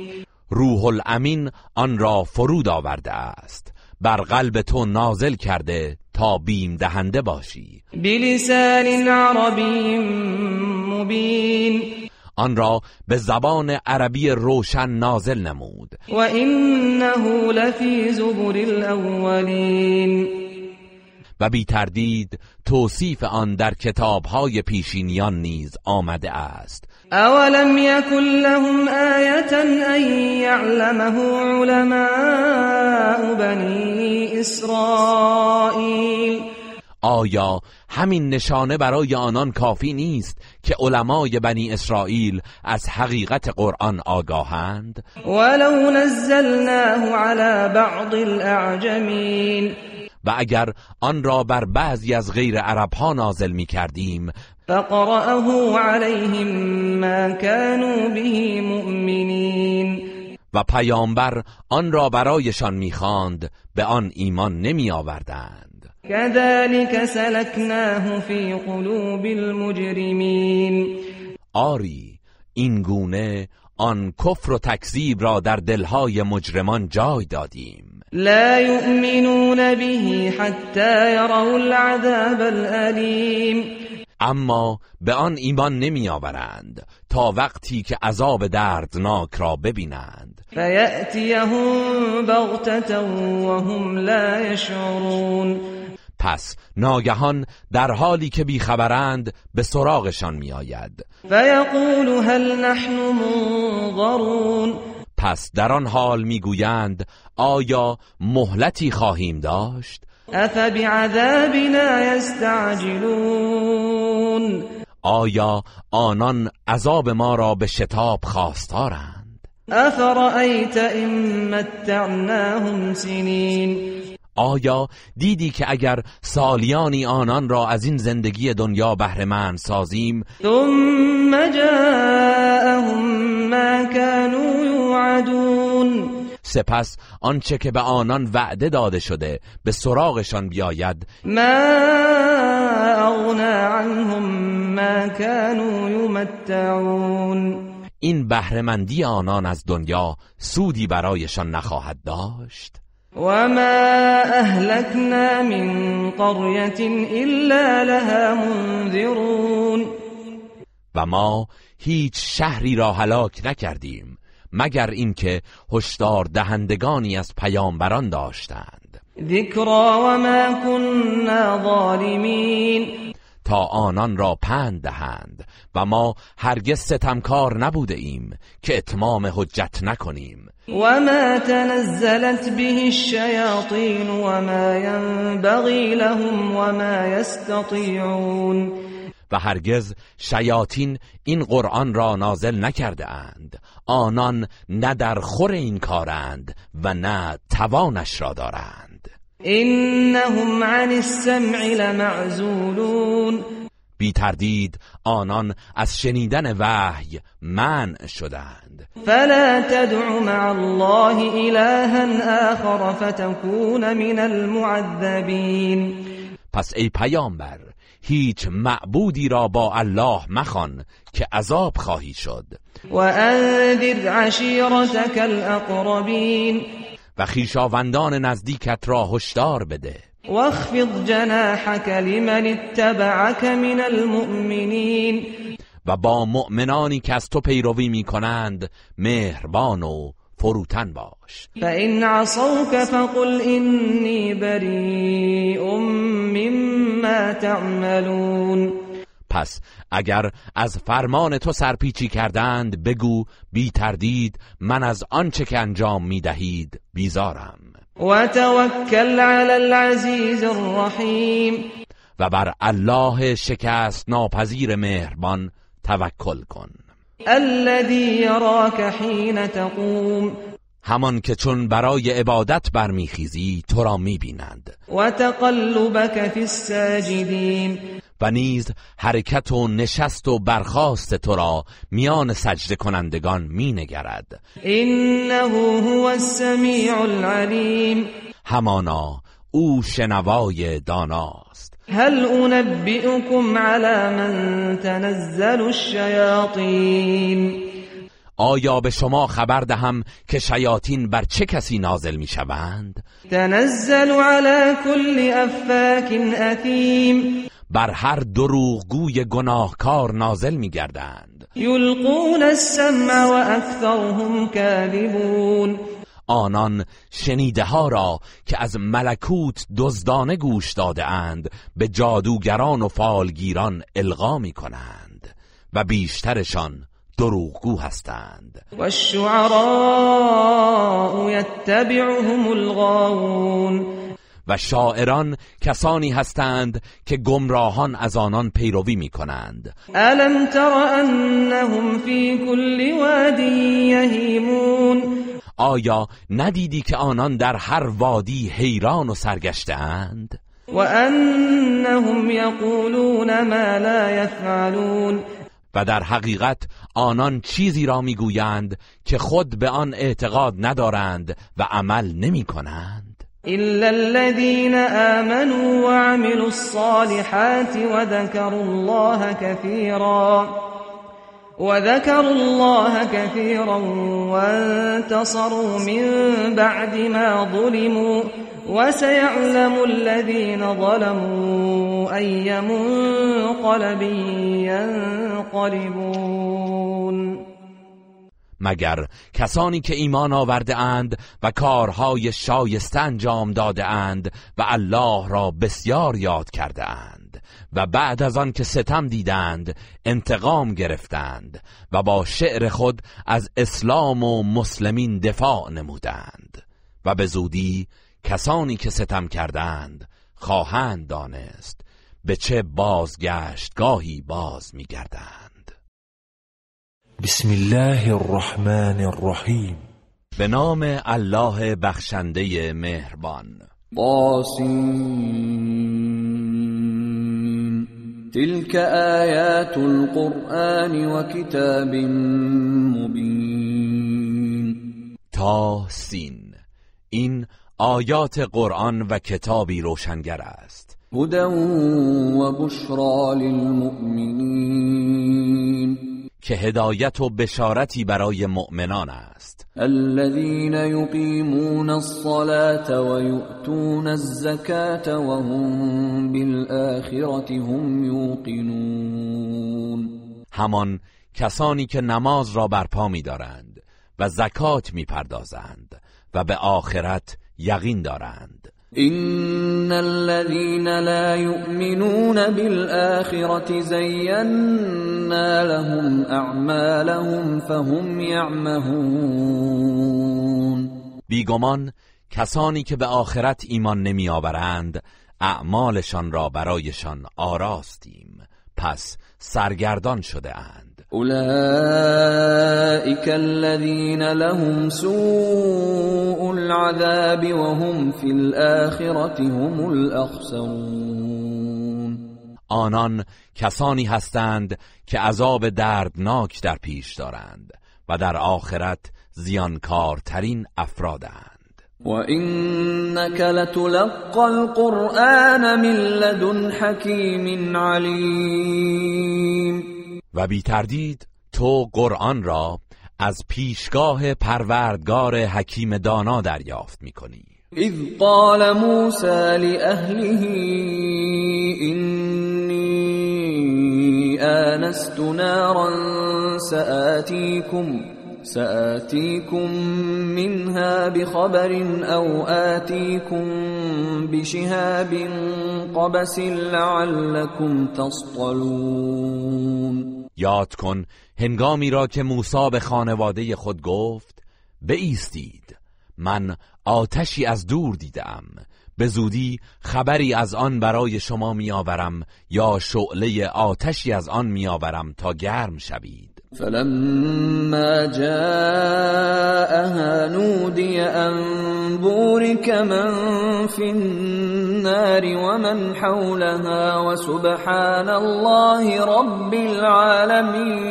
روح الامین آن را فرود آورده است. بر قلب تو نازل کرده تا بیم دهنده باشی. بلسان عربي مبين آن را به زبان عربی روشن نازل نمود. وإنه لفي زبر الأولين و بی تردید توصیف آن در کتابهای پیشینیان نیز آمده است. أولم يكن لهم آية أن يعلمه علماء بني إسرائيل آیا همین نشانه برای آنان کافی نیست که علمای بنی اسرائیل از حقیقت قرآن آگاهند؟ ولو نزلناه على بعض الأعجمين و اگر آن را بر بعضی از غیر عرب ها نازل می کردیم فقرأه عليهم ما كانوا به مؤمنين و پیامبر آن را برایشان می‌خواند به آن ایمان نمی آوردند كذلك سلكناه في قلوب المجرمين آری این گونه آن کفر و تکذیب را در دلهای مجرمان جای دادیم. لا يؤمنون به حتى يروا العذاب الأليم. اما به آن ایمان نمی آورند تا وقتی که عذاب دردناک را ببینند. فيأتيهم بغتة وهم لا يشعرون. پس ناگهان در حالی که بیخبرند به سراغشان میآید. فيقول هل نحن منظرون. پس در آن حال می‌گویند آیا مهلتی خواهیم داشت؟ أفبعذابنا يستعجلون آیا آنان عذاب ما را به شتاب خواستارند؟ أفرأيت إن متعناهم سنين آیا دیدی که اگر سالیانی آنان را از این زندگی دنیا بهرهمند سازیم؟ ثم جاءهم ما كانوا يوعدون سپس آنچه که به آنان وعده داده شده به سراغشان بیاید. ما أغنى عنهم ما كانوا يمتعون این بهرهمندی آنان از دنیا سودی برایشان نخواهد داشت. وما أهلكنا من قرية إلا لها منذرون. و ما هیچ شهری را هلاک نکردیم. مگر اینکه هشدار دهندگانی از پیامبران داشتند. ذكرى وما كنا ظالمين تا آنان را پند دهند و ما هرگز ستمکار نبوده ایم که اتمام حجت نکنیم. وما تنزلت به الشياطين وما ينبغي لهم وما يستطيعون و hرگز شیاطین این قرآن را نازل نکرده اند. آنان نه در خور این کارند و نه توانش را دارند. إنهم عن السمع لمعزولون. بی تردید آنان از شنیدن وحی منع شدند. فلا تدع مع الله إلها آخر فتكون من المعذبين پس ای پیامبر هیچ معبودی را با الله مخوان که عذاب خواهی شد. وأنذر عشيرتك الأقربين. و خیشاوندان نزدیکت را هشدار بده. واخفض جناحك لمن اتبعك من المؤمنين. و با مؤمنانی که از تو پیروی می کنند مهربان و فروتن باش. فإن عصوك فقل إني بريء مما تعملون. پس اگر از فرمان تو سرپیچی کردند بگو بی تردید من از آنچه که انجام می دهید بیزارم. و توکل علی العزیز الرحیم. و بر الله شکست ناپذیر مهربان توکل کن. الذي يراك حين تقوم. همان که چون برای عبادت برمیخیزی تو را می‌بینند. و تقلبك فی الساجدین. و نیز حرکت و نشست و برخاست تو را میان سجده کنندگان مینگرد. انه هو السمیع العلیم. همانا او شنوای داناست. هل انبئكم على من تنزل الشیاطین. آیا به شما خبر دهم که شیاطین بر چه کسی نازل می شوند؟ تنزل على كل افاک اثیم. بر هر دروغگوی گناهکار نازل می گردند یلقون السمع و اکثرهم کاذبون. آنان شنیده ها را که از ملکوت دزدانه گوش داده اند به جادوگران و فالگیران القا می کنند و بیشترشان دروغگو هستند. و الشعراء یتبعهم الغاوون. و شاعران کسانی هستند که گمراهان از آنان پیروی می کنند الم تر انهم فی كل واد یهیمون آیا ندیدی که آنان در هر وادی حیران و سرگشته اند؟ و انهم یقولون ما لا یفعلون و در حقیقت آنان چیزی را می‌گویند که خود به آن اعتقاد ندارند و عمل نمی کنند إلا الذين آمنوا وعملوا الصالحات وذكروا الله كثيرا وذكروا الله كثيرا وانتصروا من بعد ما ظلموا وسيعلم الذين ظلموا أي منقلب ينقلبون. مگر کسانی که ایمان آورده اند و کارهای شایسته انجام داده اند و الله را بسیار یاد کرده اند و بعد از آن که ستم دیدند انتقام گرفتند و با شعر خود از اسلام و مسلمین دفاع نمودند و به زودی کسانی که ستم کردند خواهند دانست به چه بازگشتگاهی باز میگردند. بسم الله الرحمن الرحیم. به نام الله بخشنده مهربان. طاسین تلك آیات القرآن و کتاب مبین. تاسین این آیات قرآن و کتابی روشنگر است. هدى و بشرا للمؤمنین. که هدایت و بشارتی برای مؤمنان است. الذين يقيمون الصلاة ويؤتون الزكاة وهم بالآخرة هم يوقنون. همان کسانی که نماز را برپا می دارند و زکات می پردازند و به آخرت یقین دارند. إن الذين لا يؤمنون بالآخرة زينا لهم أعمالهم فهم يعمهون بیگمان کسانی که به آخرت ایمان نمی آورند اعمالشان را برایشان آراستیم. پس سرگردان شده اند أولئك الذين لهم سوء العذاب وهم في الآخرة هم الأخسرون. آنان کسانی هستند که عذاب دردناک در پیش دارند و در آخرت زیانکارترین افرادند. وإنك لتلقى القرآن من لدن حكيم عليم. و بی تردید تو قرآن را از پیشگاه پروردگار حکیم دانا دریافت می کنی إذ قال موسى لأهله إني آنست نارا سآتيكم سآتيكم منها بخبر أو آتيكم بشهاب قبس لعلكم تصطلون. یاد کن هنگامی را که موسی به خانواده خود گفت بایستید. من آتشی از دور دیدم. به زودی خبری از آن برای شما میآورم یا شعله آتشی از آن میآورم تا گرم شوید. فلما جاءها نودي أن بورك من في النار ومن حولها وسبحان الله رب العالمين.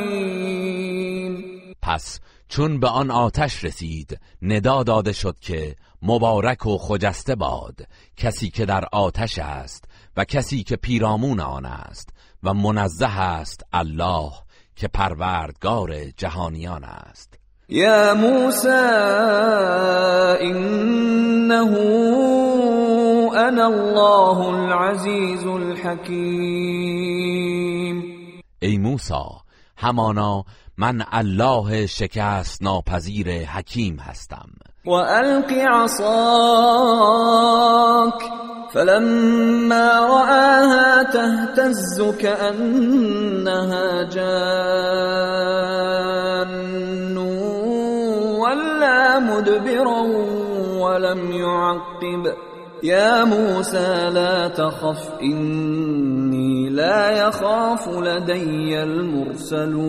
پس چون به آن آتش رسید ندا داده شد که مبارک و خجسته باد. کسی که در آتش است و کسی که پیرامون آن است و منزه است الله. که پروردگار جهانیان است. یا موسی انه انا الله العزیز الحکیم. ای موسی همانا من الله شکست ناپذیر حکیم هستم. و الق عصاک. فلما رآها تهتز كأنها جان ولا مدبرا ولم يعقب. يا موسى لا تخف إني لا يخاف لدي المرسلون.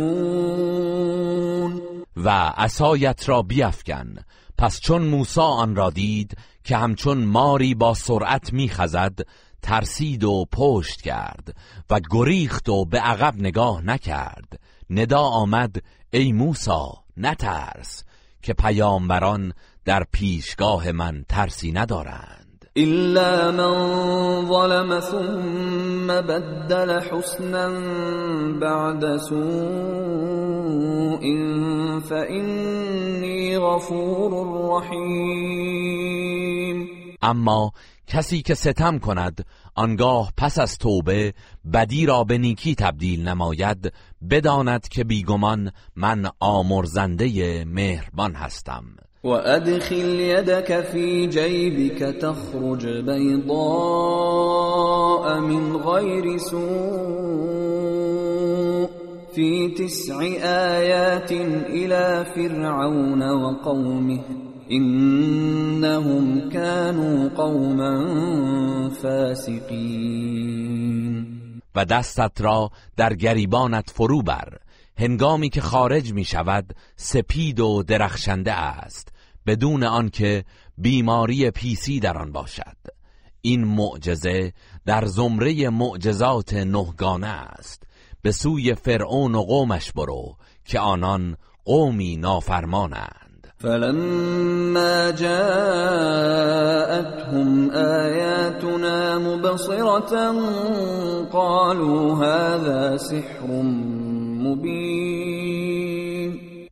و عصایت را بیفکن. پس چون موسی آن را دید که همچون ماری با سرعت میخزد ترسید و پشت کرد و گریخت و به عقب نگاه نکرد. ندا آمد ای موسا نترس که پیامبران در پیشگاه من ترسی ندارند. إلا من ظلم ثم بدل حسنا بعد سوء فإني غفور رحیم اما کسی که ستم کند آنگاه پس از توبه بدی را به نیکی تبدیل نماید بداند که بیگمان من آمرزنده مهربان هستم. وأدخل يدك في جيبك تخرج بيضاء من غير سوء في تسع آيات إلى فرعون وقومه إنهم كانوا قوما فاسقين و دستت را در گریبانت فرو بر هنگامی که خارج می شود سپید و درخشنده است. بدون آنکه بیماری پیسی در آن باشد. این معجزه در زمره معجزات نهگانه است. به سوی فرعون و قومش برو که آنان قومی نافرمانند. فلما جاءتهم آیاتنا مبصرة قالوا هذا سحر مبین.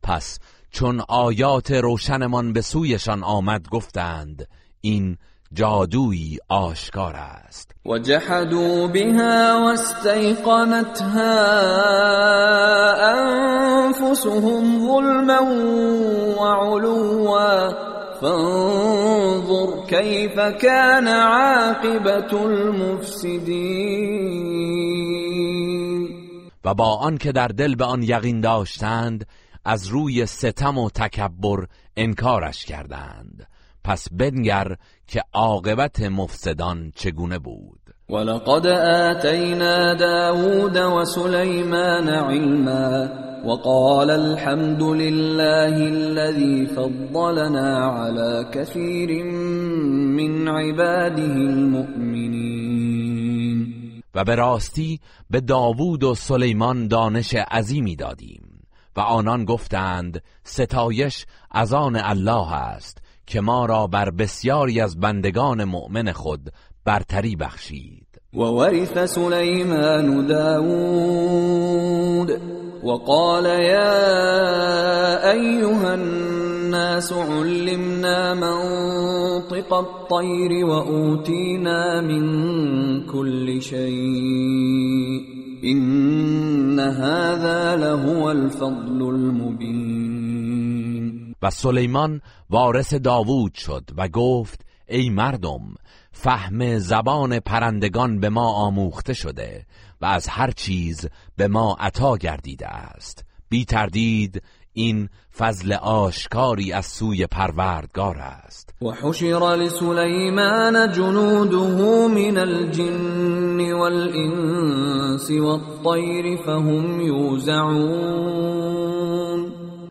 پس چون آیات روشنمان به سویشان آمد گفتند این جادویی آشکار است. و جحدوا بها واستيقنتها انفسهم ظلما وعلوا. فانظر كيف كان عاقبت المفسدين. و با آنکه در دل به آن یقین داشتند از روی ستم و تکبر انکارش کردند. پس بنگر که عاقبت مفسدان چگونه بود. ولقد آتینا داود وسليمان علما وقال الحمد لله الذي فضلنا على كثير من عباده المؤمنين. و به راستی به داوود و سلیمان دانش عظیمی دادیم. و آنان گفتند ستایش از آن الله است که ما را بر بسیاری از بندگان مؤمن خود برتری بخشید. و ورث سلیمان داود وقال يا أيها الناس علمنا منطق الطير وأوتينا من كل شيء إن هذا لهو الفضل المبين. و سلیمان وارث داوود شد و گفت ای مردم فهم زبان پرندگان به ما آموخته شده و از هر چیز به ما عطا گردیده است. بی تردید این فضل آشکاری از سوی پروردگار است. و حشر لسلیمان جنوده من الجن والانس والطیر فهم یوزعون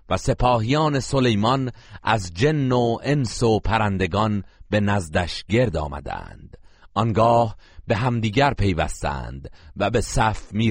و سپاهیان سلیمان از جن و انس و پرندگان به نزدش گرد آمدند. آنگاه به همدیگر پیوستند و به صف می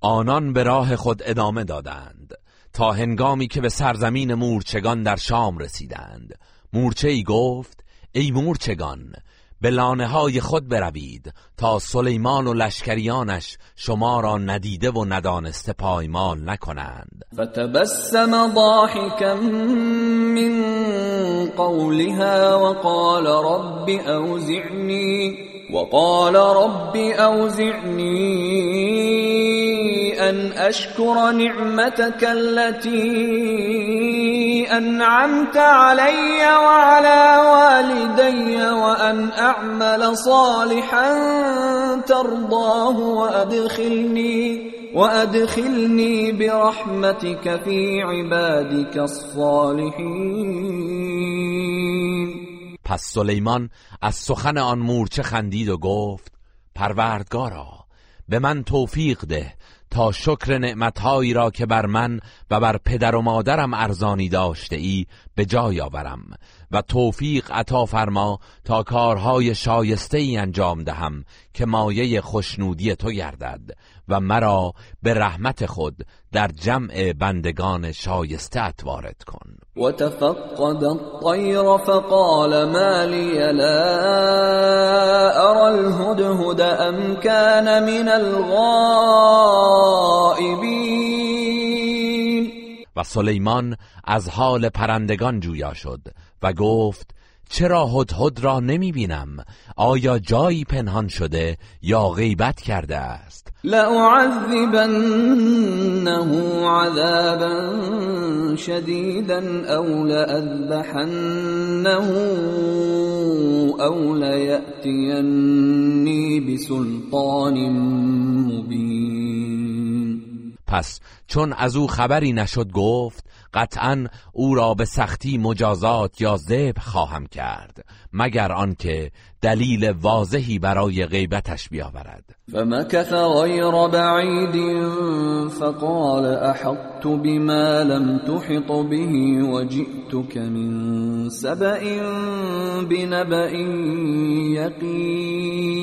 آنان به راه خود ادامه دادند. تا هنگامی که به سرزمین مورچگان در شام رسیدند. مورچه ای گفت ای مورچگان به لانه های خود بروید تا سلیمان و لشکریانش شما را ندیده و ندانسته پایمال نکنند. فتبسم ضاحکا من قولها وقال رب اوزعنی وقال رب اوزعنی. أن أشكر نعمتك التي أنعمت علي وعلى والدي وأن أعمل صالحا ترضاه وأدخلني وأدخلني برحمتك في عبادك الصالحين. پس سلیمان از سخن آن مورچه خندید و گفت پروردگارا به من توفیق ده. تا شکر نعمتهایی را که بر من و بر پدر و مادرم ارزانی داشته ای به جای آورم و توفیق عطا فرما تا کارهای شایسته ای انجام دهم که مایه خوشنودی تو گردد و مرا به رحمت خود در جمع بندگان شایسته وارد کن. و تفقد الطیر فقال ما لی لا ارى الهدهد ام كان من الغائبین و سلیمان از حال پرندگان جویا شد و گفت چرا هدهد را نمی بینم؟ آیا جایی پنهان شده یا غیبت کرده است؟ لأعذبنه عذابا شديدا او لأذبحنه او ليأتيني بسلطان مبین. پس چون از او خبری نشد گفت قطعا او را به سختی مجازات یا ذبح خواهم کرد مگر آنکه دلیل واضحی برای غیبتش بیاورد. فمكث غیر بعید فقال احطت بما لم تحط به وجئتك من سبأ بنبأ یقین.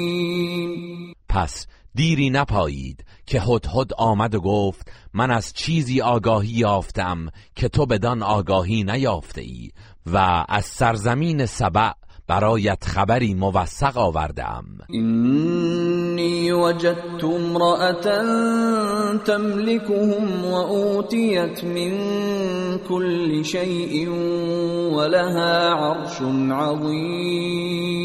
پس دیری نپایید که هدهد آمد و گفت من از چیزی آگاهی یافتم که تو بدان آگاهی نیافته ای و از سرزمین سبع برایت خبری موثق آوردم اینی وجدت امرأة تملكهم و اوتیت من كل شیء ولها عرش عظیم.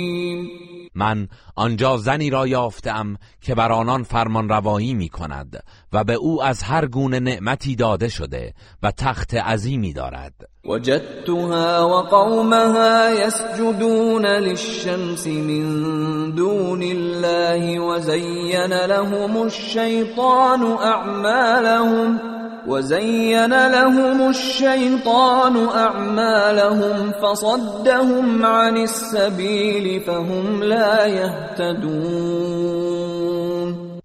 من آنجا زنی را یافتم که بر آنان فرمان روایی می کند و به او از هر گونه نعمتی داده شده و تخت عظیمی دارد. وجدتها وقومها يسجدون للشمس من دون الله وزين لهم الشيطان أعمالهم وزين لهم الشيطان أعمالهم فصدهم عن السبيل فهم لا يهتدون.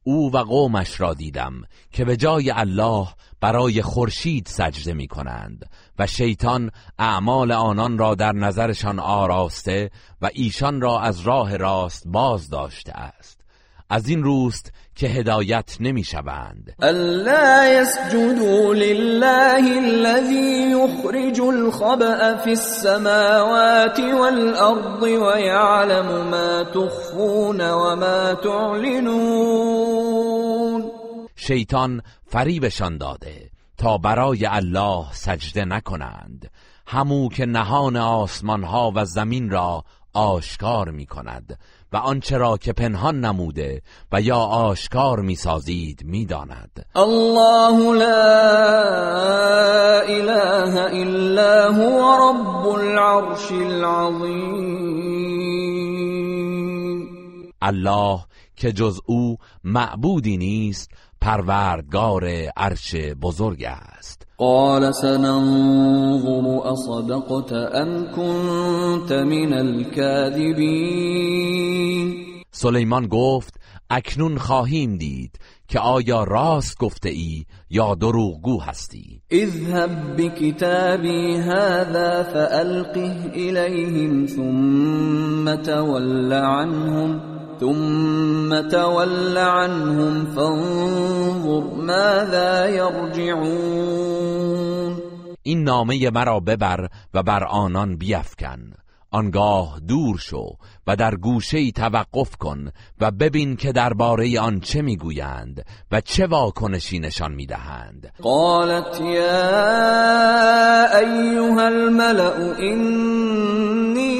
او و قومش را دیدم که به جای الله برای خورشید سجده می کنند و شیطان اعمال آنان را در نظرشان آراسته و ایشان را از راه راست باز داشته است. از این روست که هدایت نمی‌شوند. ألا يسجدوا لله الذي يخرج الخبأ في السماوات والأرض ويعلم ما تخفون وما تعلنون. شیطان فریبشان داده تا برای الله سجده نکنند. همو که نهان آسمان ها و زمین را آشکار می کند و آنچه را که پنهان نموده و یا آشکار می سازید می داند الله لا إله إلا هو رب العرش العظيم الله که جز او معبودی نیست پروردگار عرش بزرگ است. قال سننظر أصدقت أم كنت من الكاذبين؟ سلیمان گفت اکنون خواهیم دید که آیا راست گفته ای یا دروغگو هستی؟ اذهب بكتابي هذا فألقه إليهم ثم تول عنهم. ثم تول عنهم فانظر ماذا يرجعون. این نامه مرا ببر و بر آنان بیفکن. آنگاه دور شو و در گوشه توقف کن و ببین که درباره آن چه می‌گویند و چه واکنشی نشان می‌دهند. قالت يا أيها الملأ إني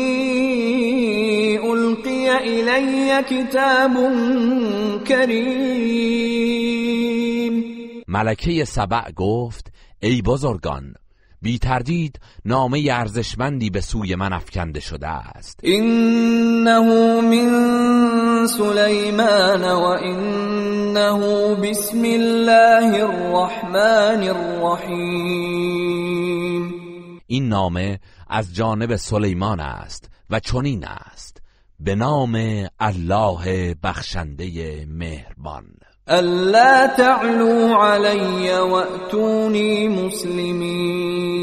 ألقي إلي كتاب كريم. ملکه سبع گفت ای بزرگان بی تردید نامه ارزشمندی به سوی من افکنده شده است. إنه من سليمان وإنه بسم الله الرحمن الرحيم این نامه از جانب سلیمان است و چنین است. به نام الله بخشنده مهربان. ألا تعلوا علي وأتوني مسلمين.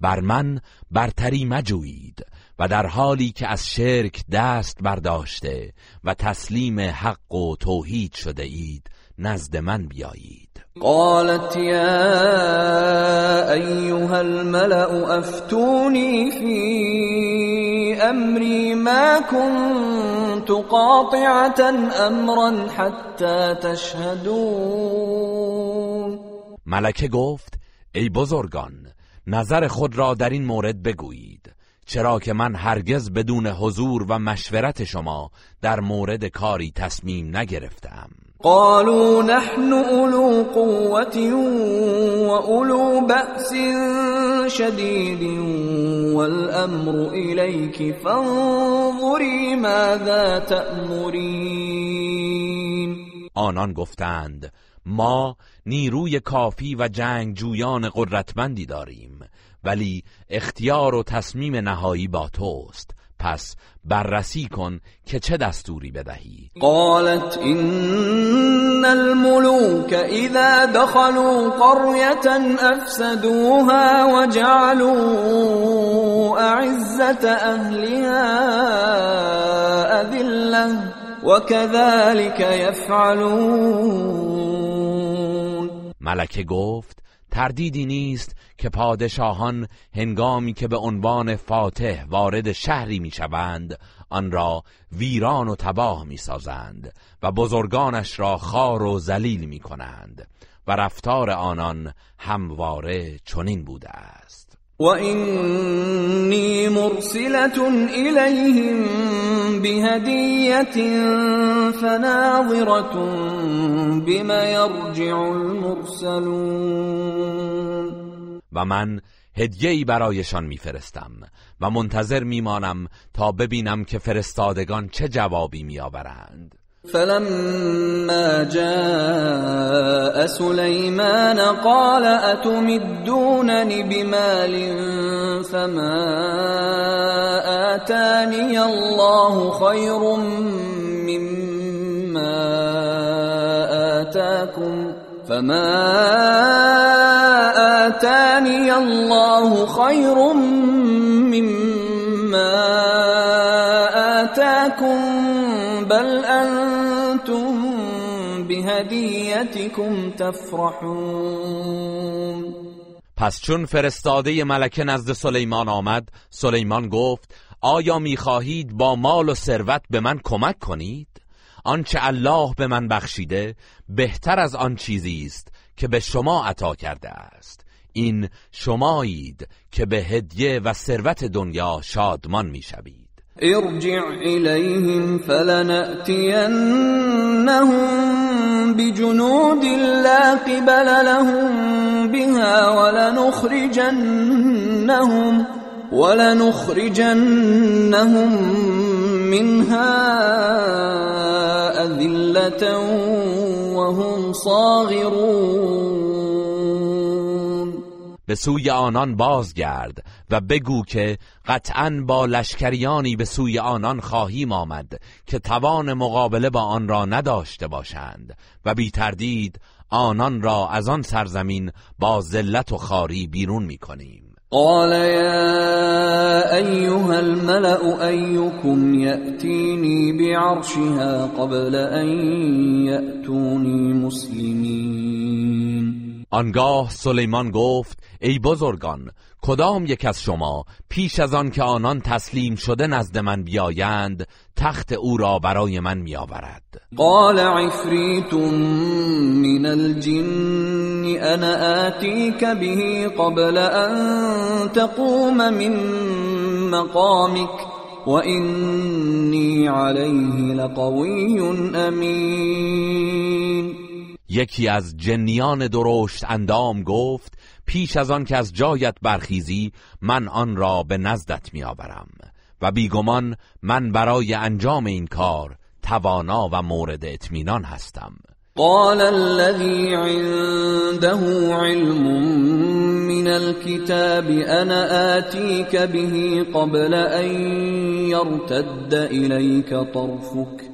بر من برتری مجویید و در حالی که از شرک دست برداشته و تسلیم حق و توحید شده اید نزد من بیایید. قالت يا أيها الملأ أفتوني في أمري ما كنت قاطعة أمرا حتى تشهدون. ملکه گفت ای بزرگان نظر خود را در این مورد بگویید. چرا که من هرگز بدون حضور و مشورت شما در مورد کاری تصمیم نگرفتم. قالوا نحن أولو قوة وأولو بأس شديد والأمر إليك فانظري ماذا تأمرين. آنان گفتند ما نیروی کافی و جنگجویان قدرتمندی داریم ولی اختیار و تصمیم نهایی با توست. پس بررسی کن که چه دستوری بدهی. قالت إن الملوك إذا دخلوا قرية أفسدوها وجعلوا أعزة أهلها أذلة وكذلك يفعلون. ملکه گفت تردیدی نیست که پادشاهان هنگامی که به عنوان فاتح وارد شهری می‌شوند آن را ویران و تباه می‌سازند و بزرگانش را خار و ذلیل می کنند و رفتار آنان همواره چنین بوده است. وإني مرسلة إليهم بهدية فناظرة بما يرجع المرسلون و من هدیه‌ای برایشان میفرستم و منتظر میمانم تا ببینم که فرستادگان چه جوابی میآورند. فلما جاء سليمان قال أتمدونني بمال فما آتاني الله خير مما آتاكم فما آتاني الله خير مما آتاكم بل أنتم بهدیتكم تفرحون. پس چون فرستاده ملکه نزد سلیمان آمد سلیمان گفت آیا می‌خواهید با مال و ثروت به من کمک کنید؟ آنچه الله به من بخشیده بهتر از آن چیزی است که به شما عطا کرده است. این شمایید که به هدیه و ثروت دنیا شادمان می‌شوید. ارجع إليهم فلنأتينهم بجنود لا قبل لهم بها ولنخرجنهم ولنخرجنهم منها أذلة وهم صاغرون. به سوی آنان بازگرد و بگو که قطعا با لشکریانی به سوی آنان خواهیم آمد که توان مقابله با آن را نداشته باشند و بی تردید آنان را از آن سرزمین با ذلت و خاری بیرون می کنیم. قال يا أيها الملأ أيكم يأتيني بعرشها قبل أن يأتوني مسلمين. آنگاه سلیمان گفت ای بزرگان کدام یک از شما پیش از آن که آنان تسلیم شده نزد من بیایند تخت او را برای من میآورد؟ قال عفريت من الجن انا آتيك به قبل ان تقوم من مقامك وإني عليه لقوي امين یکی از جنیان درشت اندام گفت پیش از آن که از جایت برخیزی من آن را به نزدت میآورم و بیگمان من برای انجام این کار توانا و مورد اطمینان هستم. قال الذي عنده علم من الكتاب انا آتيك به قبل ان يرتد اليك طرفك.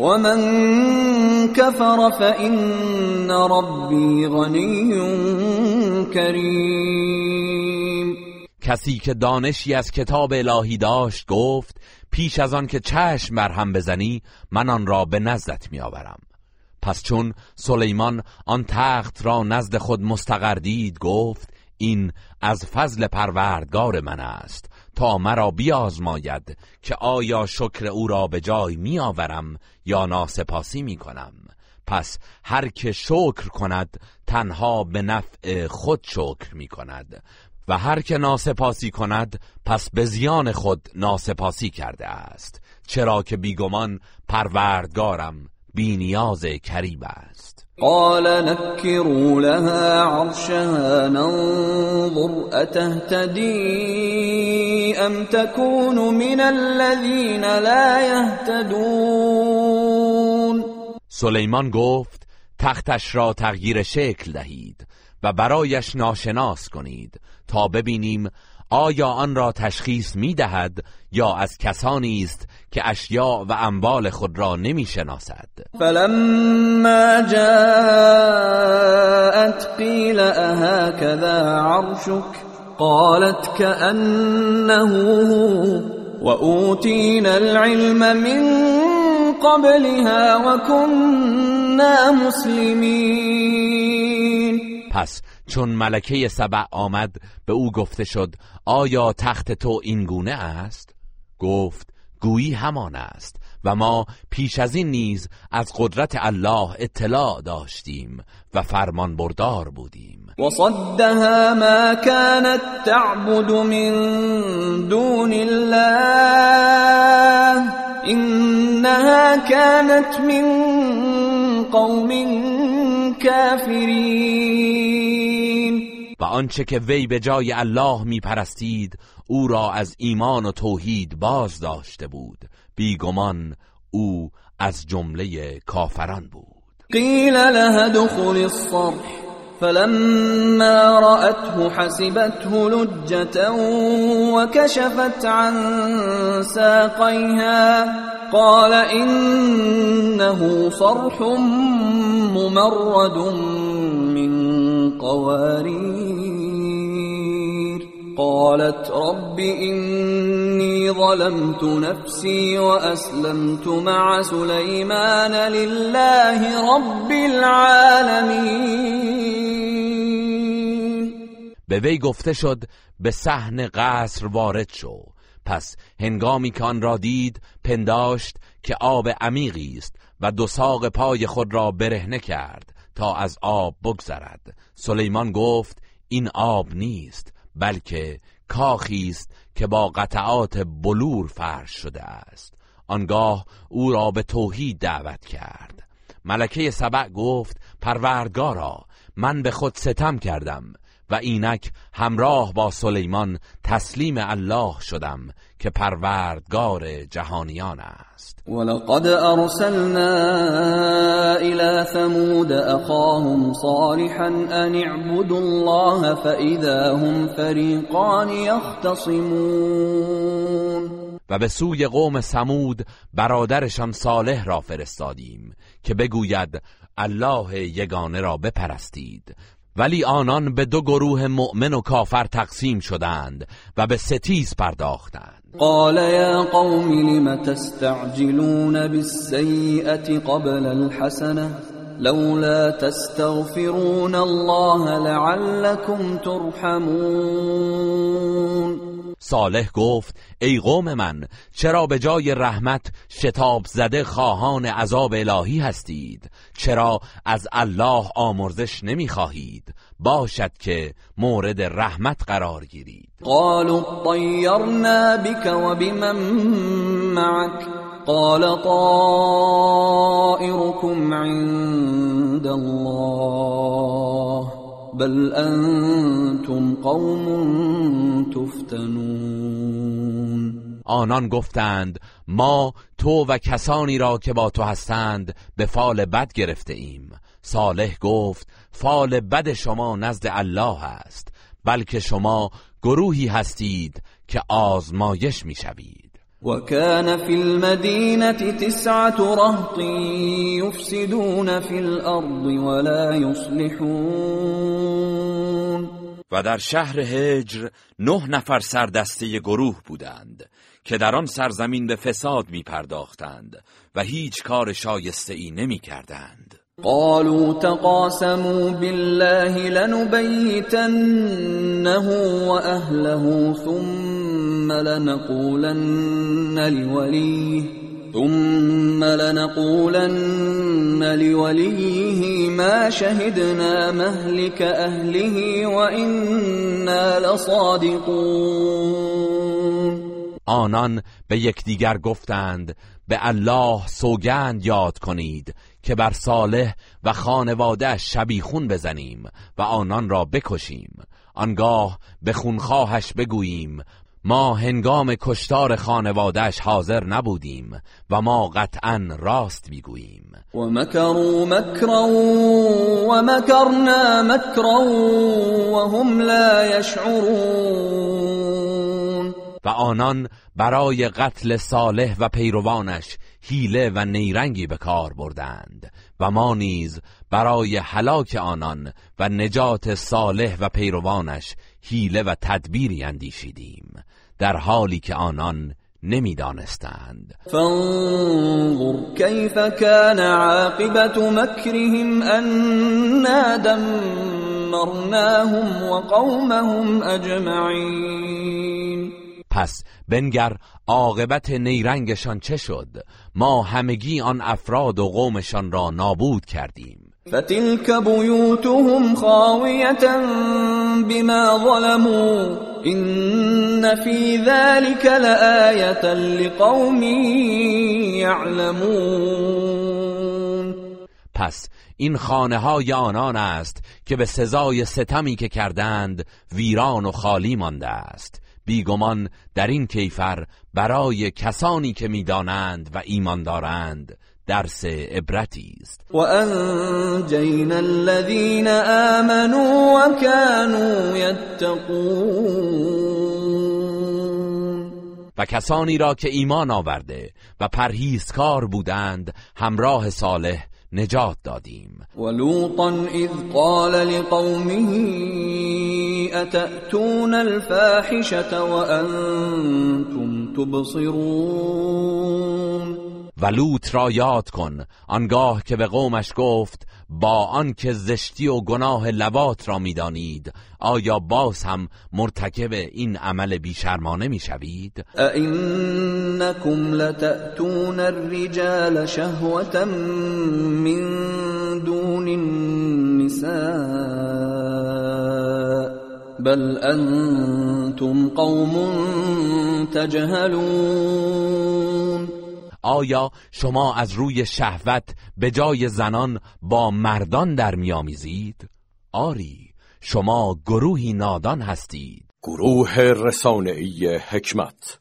ومن كفر فإن ربي غني كريم. کسی که دانشی از کتاب الهی داشت گفت پیش از آن که چشم بر هم بزنی من آن را به نزدت میآورم. پس چون سلیمان آن تخت را نزد خود مستقر دید گفت این از فضل پروردگار من است. تا مرا بیازماید که آیا شکر او را به جای میآورم یا ناسپاسی می کنم پس هر که شکر کند تنها به نفع خود شکر می کند و هر که ناسپاسی کند پس به زیان خود ناسپاسی کرده است چرا که بیگمان پروردگارم بینیاز کریب است. قال نكروا لها عرشها ننظر أتهتدي أم تكون من الذين لا يهتدون؟ سلیمان گفت تختش را تغییر شکل دهید و برایش ناشناس کنید تا ببینیم آیا آن را تشخیص می دهد یا از کسانی است که اشیاء و اموال خود را نمی شناسد فلما جاءت قیل اهكذا عرشك قالت كأنه وأوتينا العلم من قبلها وكنا مسلمين. پس چون ملکه سبع آمد به او گفته شد آیا تخت تو این گونه است؟ گفت گویی همان است و ما پیش از این نیز از قدرت الله اطلاع داشتیم و فرمان بردار بودیم. وصدها ما كانت تعبد من دون الله انها كانت من قوم كافرين. و آنچه که وی به جای الله می پرستید او را از ایمان و توحید باز داشته بود. بیگمان او از جمله کافران بود. قیل لها دخل الصرح فلما رأته حسبته لجة وكشفت عن ساقيها قال إنه صرح ممرد من قوارير قالت رب إني ظلمت نفسي وأسلمت مع سليمان لله رب العالمين. به وی گفته شد به صحن قصر وارد شو. پس هنگامی که آن را دید پنداشت که آب عمیقی است و دو ساق پای خود را برهنه کرد تا از آب بگذرد. سلیمان گفت این آب نیست. بلکه کاخی است که با قطعات بلور فرش شده است. آنگاه او را به توحید دعوت کرد. ملکه سبع گفت پروردگارا من به خود ستم کردم. و اینک همراه با سلیمان تسلیم الله شدم که پروردگار جهانیان است. ولقد أرسلنا إلى ثمود أخاهم صالحا أن اعبدوا الله فإذا هم فریقان يختصمون. و به سوی قوم سمود برادرشان صالح را فرستادیم که بگوید الله یگانه را بپرستید ولی آنان به دو گروه مؤمن و کافر تقسیم شدند و به ستیز پرداختند. قال يا قوم لم تستعجلون بالسيئة قبل الحسنة؟ لولا تستغفرون الله لعلكم ترحمون. صالح گفت ای قوم من چرا به جای رحمت شتاب زده خواهان عذاب الهی هستید؟ چرا از الله آمرزش نمی‌خواهید؟ باشد که مورد رحمت قرار گیرید. قالوا طيرنا بك وبمن معك. قال طائركم عند الله بل انتم قوم تفتنون. آنان گفتند ما تو و کسانی را که با تو هستند به فال بد گرفته ایم. صالح گفت فال بد شما نزد الله است بلکه شما گروهی هستید که آزمایش می‌شوید. وكان في المدينة تسعة رهط يفسدون في الأرض ولا يصلحون. و در شهر هجر نه نفر سردسته گروه بودند که در آن سرزمین به فساد می پرداختند و هیچ کار شایسته ای نمی کردند قالوا تقاسموا بالله لنبيتنه وأهله ثم لنقولن لوليه ثم لنقولن لوليه ما شهدنا مهلك أهله وإنا لصادقون. آنان به یکدیگر گفتند به الله سوگند یاد کنید که بر صالح و خانواده شبیخون بزنیم و آنان را بکشیم. آنگاه به خونخواهش بگوییم ما هنگام کشتار خانوادهش حاضر نبودیم و ما قطعا راست می‌گوییم. و مکروا مکرا و مکرنا مکرا و هم لا یشعرون. و آنان برای قتل صالح و پیروانش حیله و نیرنگی به کار بردند و ما نیز برای هلاک آنان و نجات صالح و پیروانش حیله و تدبیری اندیشیدیم. در حالی که آنان نمی‌دانستند. فانظر كيف كان عاقبت مكرهم انا دمرناهم وقومهم اجمعین. پس بنگر عاقبت نیرنگشان چه شد؟ ما همگی آن افراد و قومشان را نابود کردیم. فتلك بيوتهم خاوية بما ظلموا إن في ذلك لآية لقوم يعلمون. پس این خانه های آنان است که به سزای ستمی که کردند ویران و خالی مانده است. بیگمان در این کیفر برای کسانی که می‌دانند و ایمان دارند درس عبرتی است. و انجینا الذین آمنوا و كانوا یتقون و کسانی را که ایمان آورده و پرهیزکار بودند همراه صالح نجات دادیم. ولوطا اذ قال لقومه اتأتون الفاحشة وانتم تبصرون؟ و لوط را یاد کن. آنگاه که به قومش گفت با آنکه زشتی و گناه لبات را می‌دانید آیا باز هم مرتکب این عمل بیشرمانه می‌شوید؟ اینکم لتأتون الرجال شهوة من دون النساء بل انتم قوم تجهلون. آیا شما از روی شهوت به جای زنان با مردان در میآمیزید؟ آری شما گروهی نادان هستید. گروه رسانه‌ای حکمت.